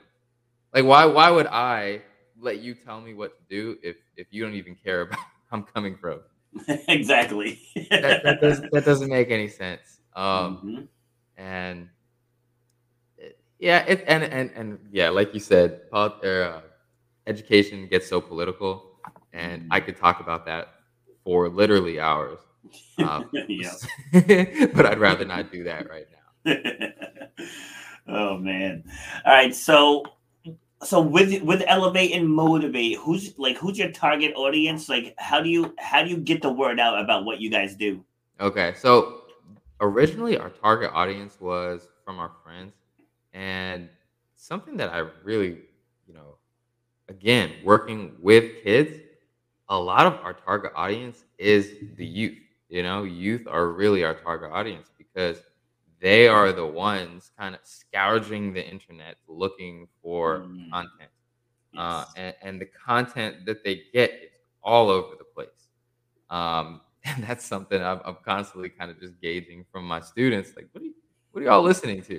like why why would i let you tell me what to do if if you don't even care about i'm coming from exactly that, that, does, that doesn't make any sense um mm-hmm. And yeah it and and and yeah like you said er, uh, education gets so political and i could talk about that for literally hours um, but i'd rather not do that right now oh man. All right. So so with with elevate and motivate, who's like who's your target audience? Like how do you how do you get the word out about what you guys do? Okay. So originally our target audience was from our friends and something that I really, you know, again, working with kids, a lot of our target audience is the youth. You know, youth are really our target audience because they are the ones kind of scourging the internet looking for mm. content. Uh, yes. Uh, and, and, the content that they get is all over the place. Um, and that's something I'm, I'm, constantly kind of just gauging from my students. Like, what are, you, what are y'all listening to?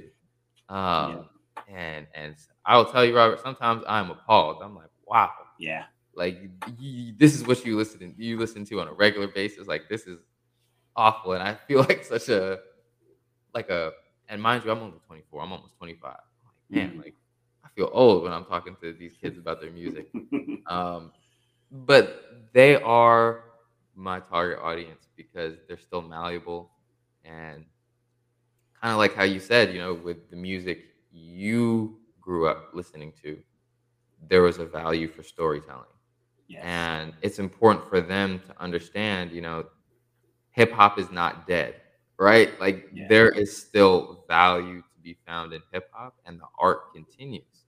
Um, yeah. And and I will tell you, Robert. Sometimes I'm appalled. I'm like, wow. Yeah. Like you, this is what you listen you listen to on a regular basis. Like this is awful, and I feel like such a like a and mind you, I'm only 24. I'm almost 25. Like, man, mm-hmm. like I feel old when I'm talking to these kids about their music. um, but they are my target audience because they're still malleable and kind of like how you said, you know, with the music you grew up listening to, there was a value for storytelling. Yes. And it's important for them to understand, you know, hip hop is not dead right? Like yeah. there is still value to be found in hip hop, and the art continues.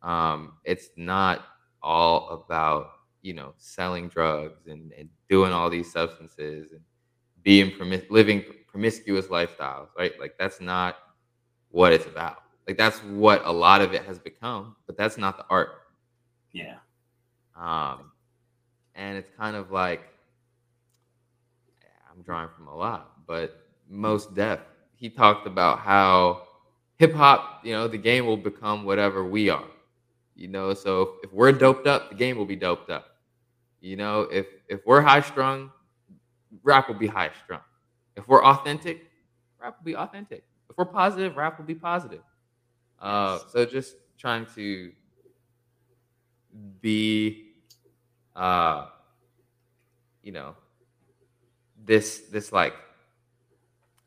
Um, it's not all about you know selling drugs and, and doing all these substances and being promis- living promiscuous lifestyles, right? Like that's not what it's about. Like that's what a lot of it has become, but that's not the art. Yeah. Um, and it's kind of like I'm drawing from a lot, but Mos Def he talked about how hip hop, you know, the game will become whatever we are. You know, so if we're doped up, the game will be doped up. You know, if if we're high strung, rap will be high strung. If we're authentic, rap will be authentic. If we're positive, rap will be positive. Uh, so just trying to be, uh, you know, this this like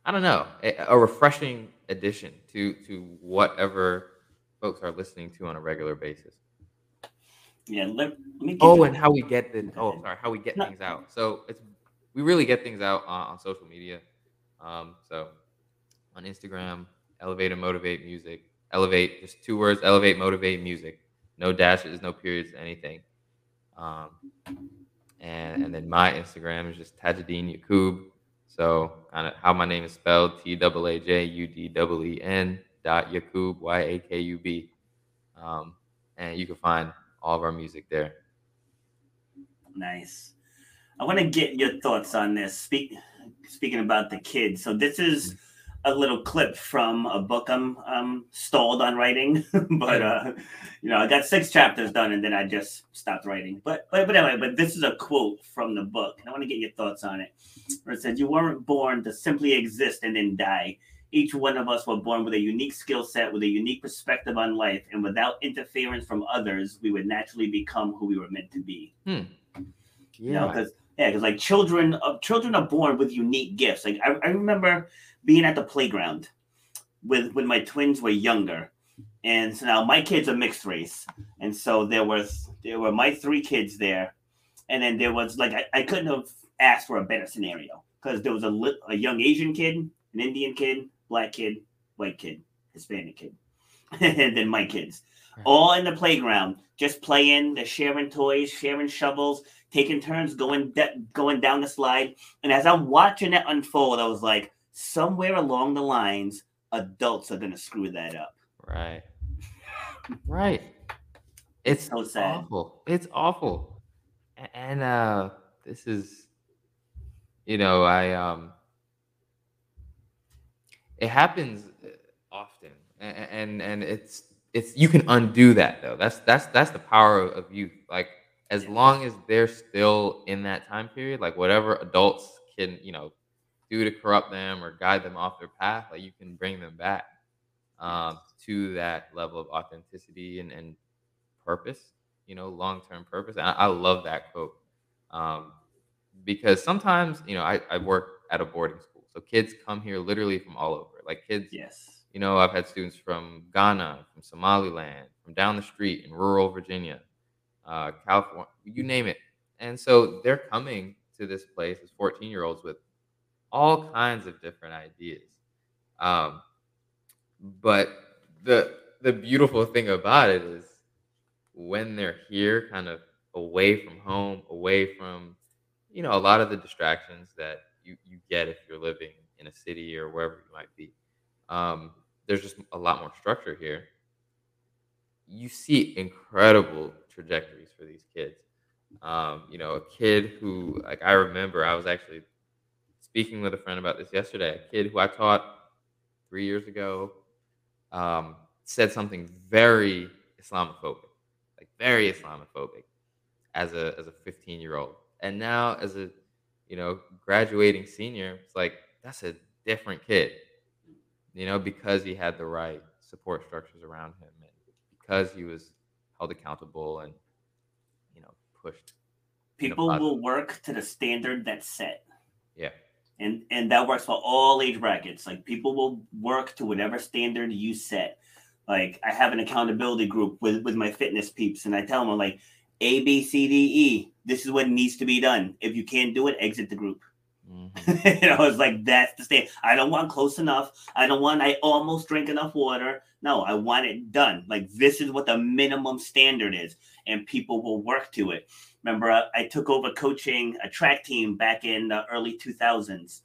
I don't know a, a refreshing addition to to whatever folks are listening to on a regular basis. Yeah, let, let me. Oh, and how we get the oh sorry how we get no. things out. So it's we really get things out on, on social media. Um, so on Instagram, elevate and motivate music. Elevate, just two words: elevate, motivate, music. No dashes, no periods, anything. Um, and and then my Instagram is just Taaj-Udeen Yakub. So kind of how my name is spelled: T W A J U D W E N dot Yakub Y A K U B. Um, and you can find all of our music there. Nice. I want to get your thoughts on this. Speak, speaking about the kids. So this is a little clip from a book I'm um, stalled on writing, but uh, you know I got six chapters done and then I just stopped writing. But but but anyway, but this is a quote from the book, and I want to get your thoughts on it. Where it says, "You weren't born to simply exist and then die. Each one of us were born with a unique skill set, with a unique perspective on life, and without interference from others, we would naturally become who we were meant to be." Hmm. Yeah. You know, because yeah, because like children, uh, children are born with unique gifts. Like I, I remember being at the playground with when my twins were younger, and so now my kids are mixed race, and so there was there were my three kids there, and then there was like I, I couldn't have asked for a better scenario because there was a a young Asian kid, an Indian kid, black kid, white kid, Hispanic kid, and then my kids, all in the playground, just playing, they're sharing toys, sharing shovels, taking turns going de- going down the slide. And as I'm watching it unfold, I was like, somewhere along the lines, adults are gonna screw that up. Right. right. It's so sad. awful. It's awful. And uh this is you know, I um it happens uh, often and and, and it's it's you can undo that though. That's that's that's the power of youth. Like as long as they're still in that time period, like whatever adults can, you know, do to corrupt them or guide them off their path, like you can bring them back um, to that level of authenticity and, and purpose, you know, long term purpose. And I, I, love that quote um, because sometimes, you know, I, I work at a boarding school, so kids come here literally from all over. Like kids, yes. You know, I've had students from Ghana, from Somaliland, from down the street in rural Virginia, uh, California, you name it. And so they're coming to this place as 14 year olds with all kinds of different ideas. Um, but the the beautiful thing about it is when they're here, kind of away from home, away from you know a lot of the distractions that you you get if you're living in a city or wherever you might be. Um, there's just a lot more structure here. You see incredible trajectories for these kids. Um, you know, a kid who, like, I remember I was actually speaking with a friend about this yesterday. A kid who I taught three years ago um, said something very Islamophobic, like very Islamophobic, as a as a 15 year old, and now as a you know graduating senior, it's like that's a different kid, you know, because he had the right support structures around him, and because he was held accountable and you know pushed. People will work to the standard that's set. Yeah. And and that works for all age brackets. Like people will work to whatever standard you set. Like I have an accountability group with with my fitness peeps, and I tell them I'm like A B C D E. This is what needs to be done. If you can't do it, exit the group. Mm-hmm. you know, it's like that's the state. I don't want close enough. I don't want. I almost drink enough water. No, I want it done. Like this is what the minimum standard is, and people will work to it. Remember, I, I took over coaching a track team back in the early 2000s,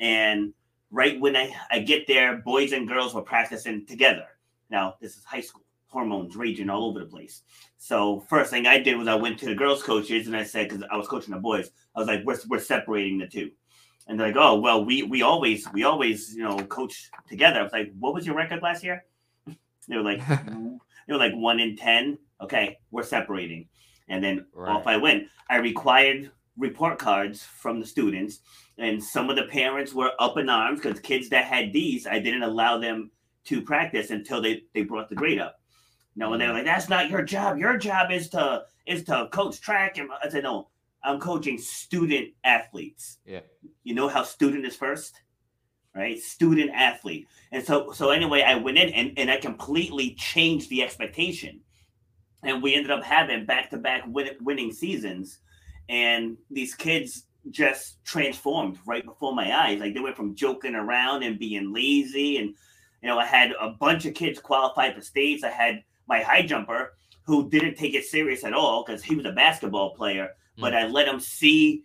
and right when I I get there, boys and girls were practicing together. Now this is high school, hormones raging all over the place. So first thing I did was I went to the girls' coaches and I said, because I was coaching the boys, I was like, we're, we're separating the two. And they're like, oh well, we we always we always you know coach together. I was like, what was your record last year? They were like, they were like one in ten. Okay, we're separating. And then right. off I went. I required report cards from the students, and some of the parents were up in arms because kids that had these, I didn't allow them to practice until they they brought the grade up. No, and they were like, "That's not your job. Your job is to is to coach track." And I said, "No, I'm coaching student athletes. Yeah, you know how student is first, right? Student athlete. And so so anyway, I went in and and I completely changed the expectation, and we ended up having back to back winning seasons, and these kids just transformed right before my eyes. Like they went from joking around and being lazy and you know, I had a bunch of kids qualify for states. I had my high jumper who didn't take it serious at all because he was a basketball player, mm. but I let him see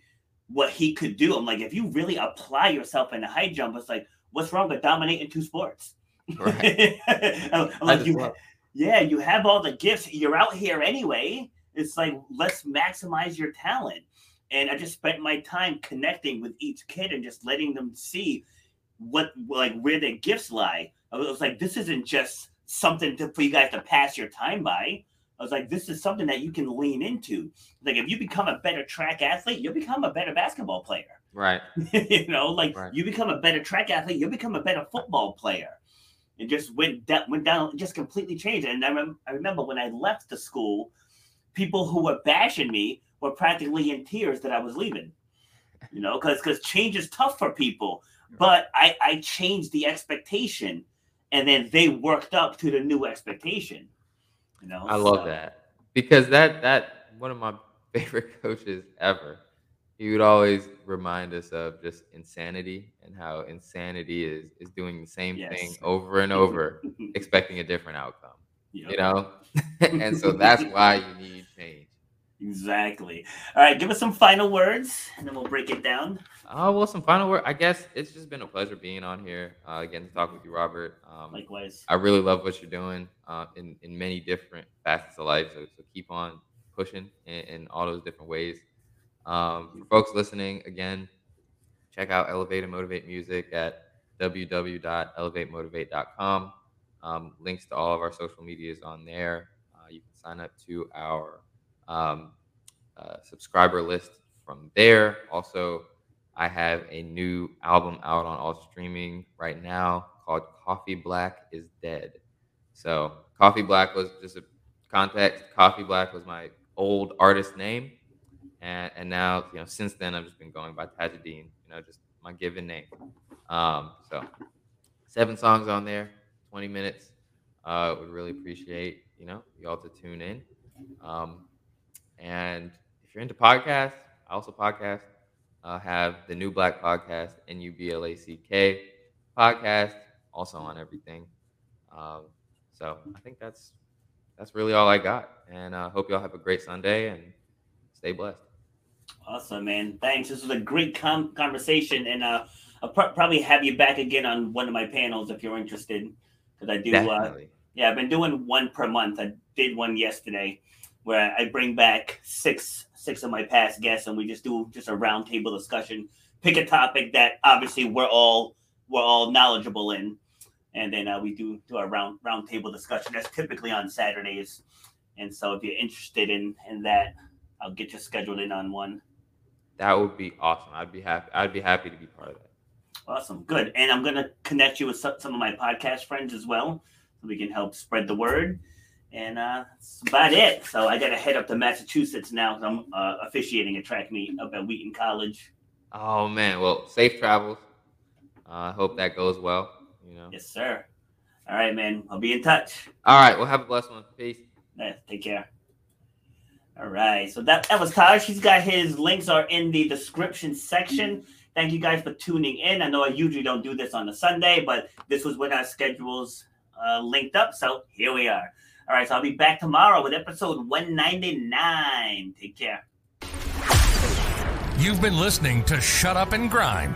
what he could do. I'm like, if you really apply yourself in the high jump, it's like, what's wrong with dominating two sports? Right. I'm, like, you, yeah, you have all the gifts. You're out here anyway. It's like, let's maximize your talent. And I just spent my time connecting with each kid and just letting them see what, like, where their gifts lie I was like, this isn't just something to, for you guys to pass your time by. I was like, this is something that you can lean into. Like, if you become a better track athlete, you'll become a better basketball player. Right. you know, like right. you become a better track athlete, you'll become a better football player. It just went down, went down, just completely changed. And I, rem- I remember when I left the school, people who were bashing me were practically in tears that I was leaving. You know, because because change is tough for people. But I I changed the expectation and then they worked up to the new expectation. You know, I love that because that that one of my favorite coaches ever. He would always remind us of just insanity and how insanity is is doing the same yes. thing over and over, expecting a different outcome. Yep. You know, and so that's why you need change. Exactly. All right, give us some final words, and then we'll break it down. Oh well, some final word. I guess it's just been a pleasure being on here uh, again to talk with you, Robert. Um, Likewise. I really love what you're doing uh, in in many different facets of life. So, so keep on pushing in, in all those different ways. Um, for folks listening, again, check out Elevate and Motivate Music at www.elevatemotivate.com. Um, links to all of our social medias on there. Uh, you can sign up to our um, uh, subscriber list from there. Also I have a new album out on all streaming right now called Coffee Black is Dead. So Coffee Black was just a context. Coffee Black was my old artist name. And, and now, you know, since then I've just been going by Taaj-Udeen, you know, just my given name. Um, so seven songs on there, 20 minutes. Uh, would really appreciate, you know, y'all to tune in. Um, and if you're into podcasts, I also podcast uh, have the NuBlack Podcast, N U B L A C K podcast, also on everything. Um, so I think that's that's really all I got, and I uh, hope y'all have a great Sunday and stay blessed. Awesome, man. Thanks. This was a great com- conversation, and uh, I'll pr- probably have you back again on one of my panels if you're interested, because I do. Uh, yeah, I've been doing one per month. I did one yesterday where I bring back six six of my past guests and we just do just a roundtable discussion. Pick a topic that obviously we're all we're all knowledgeable in, and then uh, we do do a round roundtable discussion. That's typically on Saturdays, and so if you're interested in in that, I'll get you scheduled in on one. That would be awesome. I'd be happy. I'd be happy to be part of that. Awesome, good. And I'm gonna connect you with some, some of my podcast friends as well, so we can help spread the word. And uh, that's about it. So I got to head up to Massachusetts now. I'm uh, officiating a track meet up at Wheaton College. Oh man, well, safe travels. Uh, I uh, hope that goes well. You know. Yes, sir. All right, man. I'll be in touch. All right. We'll have a blessed one. Peace. Yeah, take care. All right. So that, that was Taaj. He's got his links are in the description section. Thank you guys for tuning in. I know I usually don't do this on a Sunday, but this was when our schedules uh, linked up. So here we are. All right, so I'll be back tomorrow with episode 199. Take care. You've been listening to Shut Up and Grind.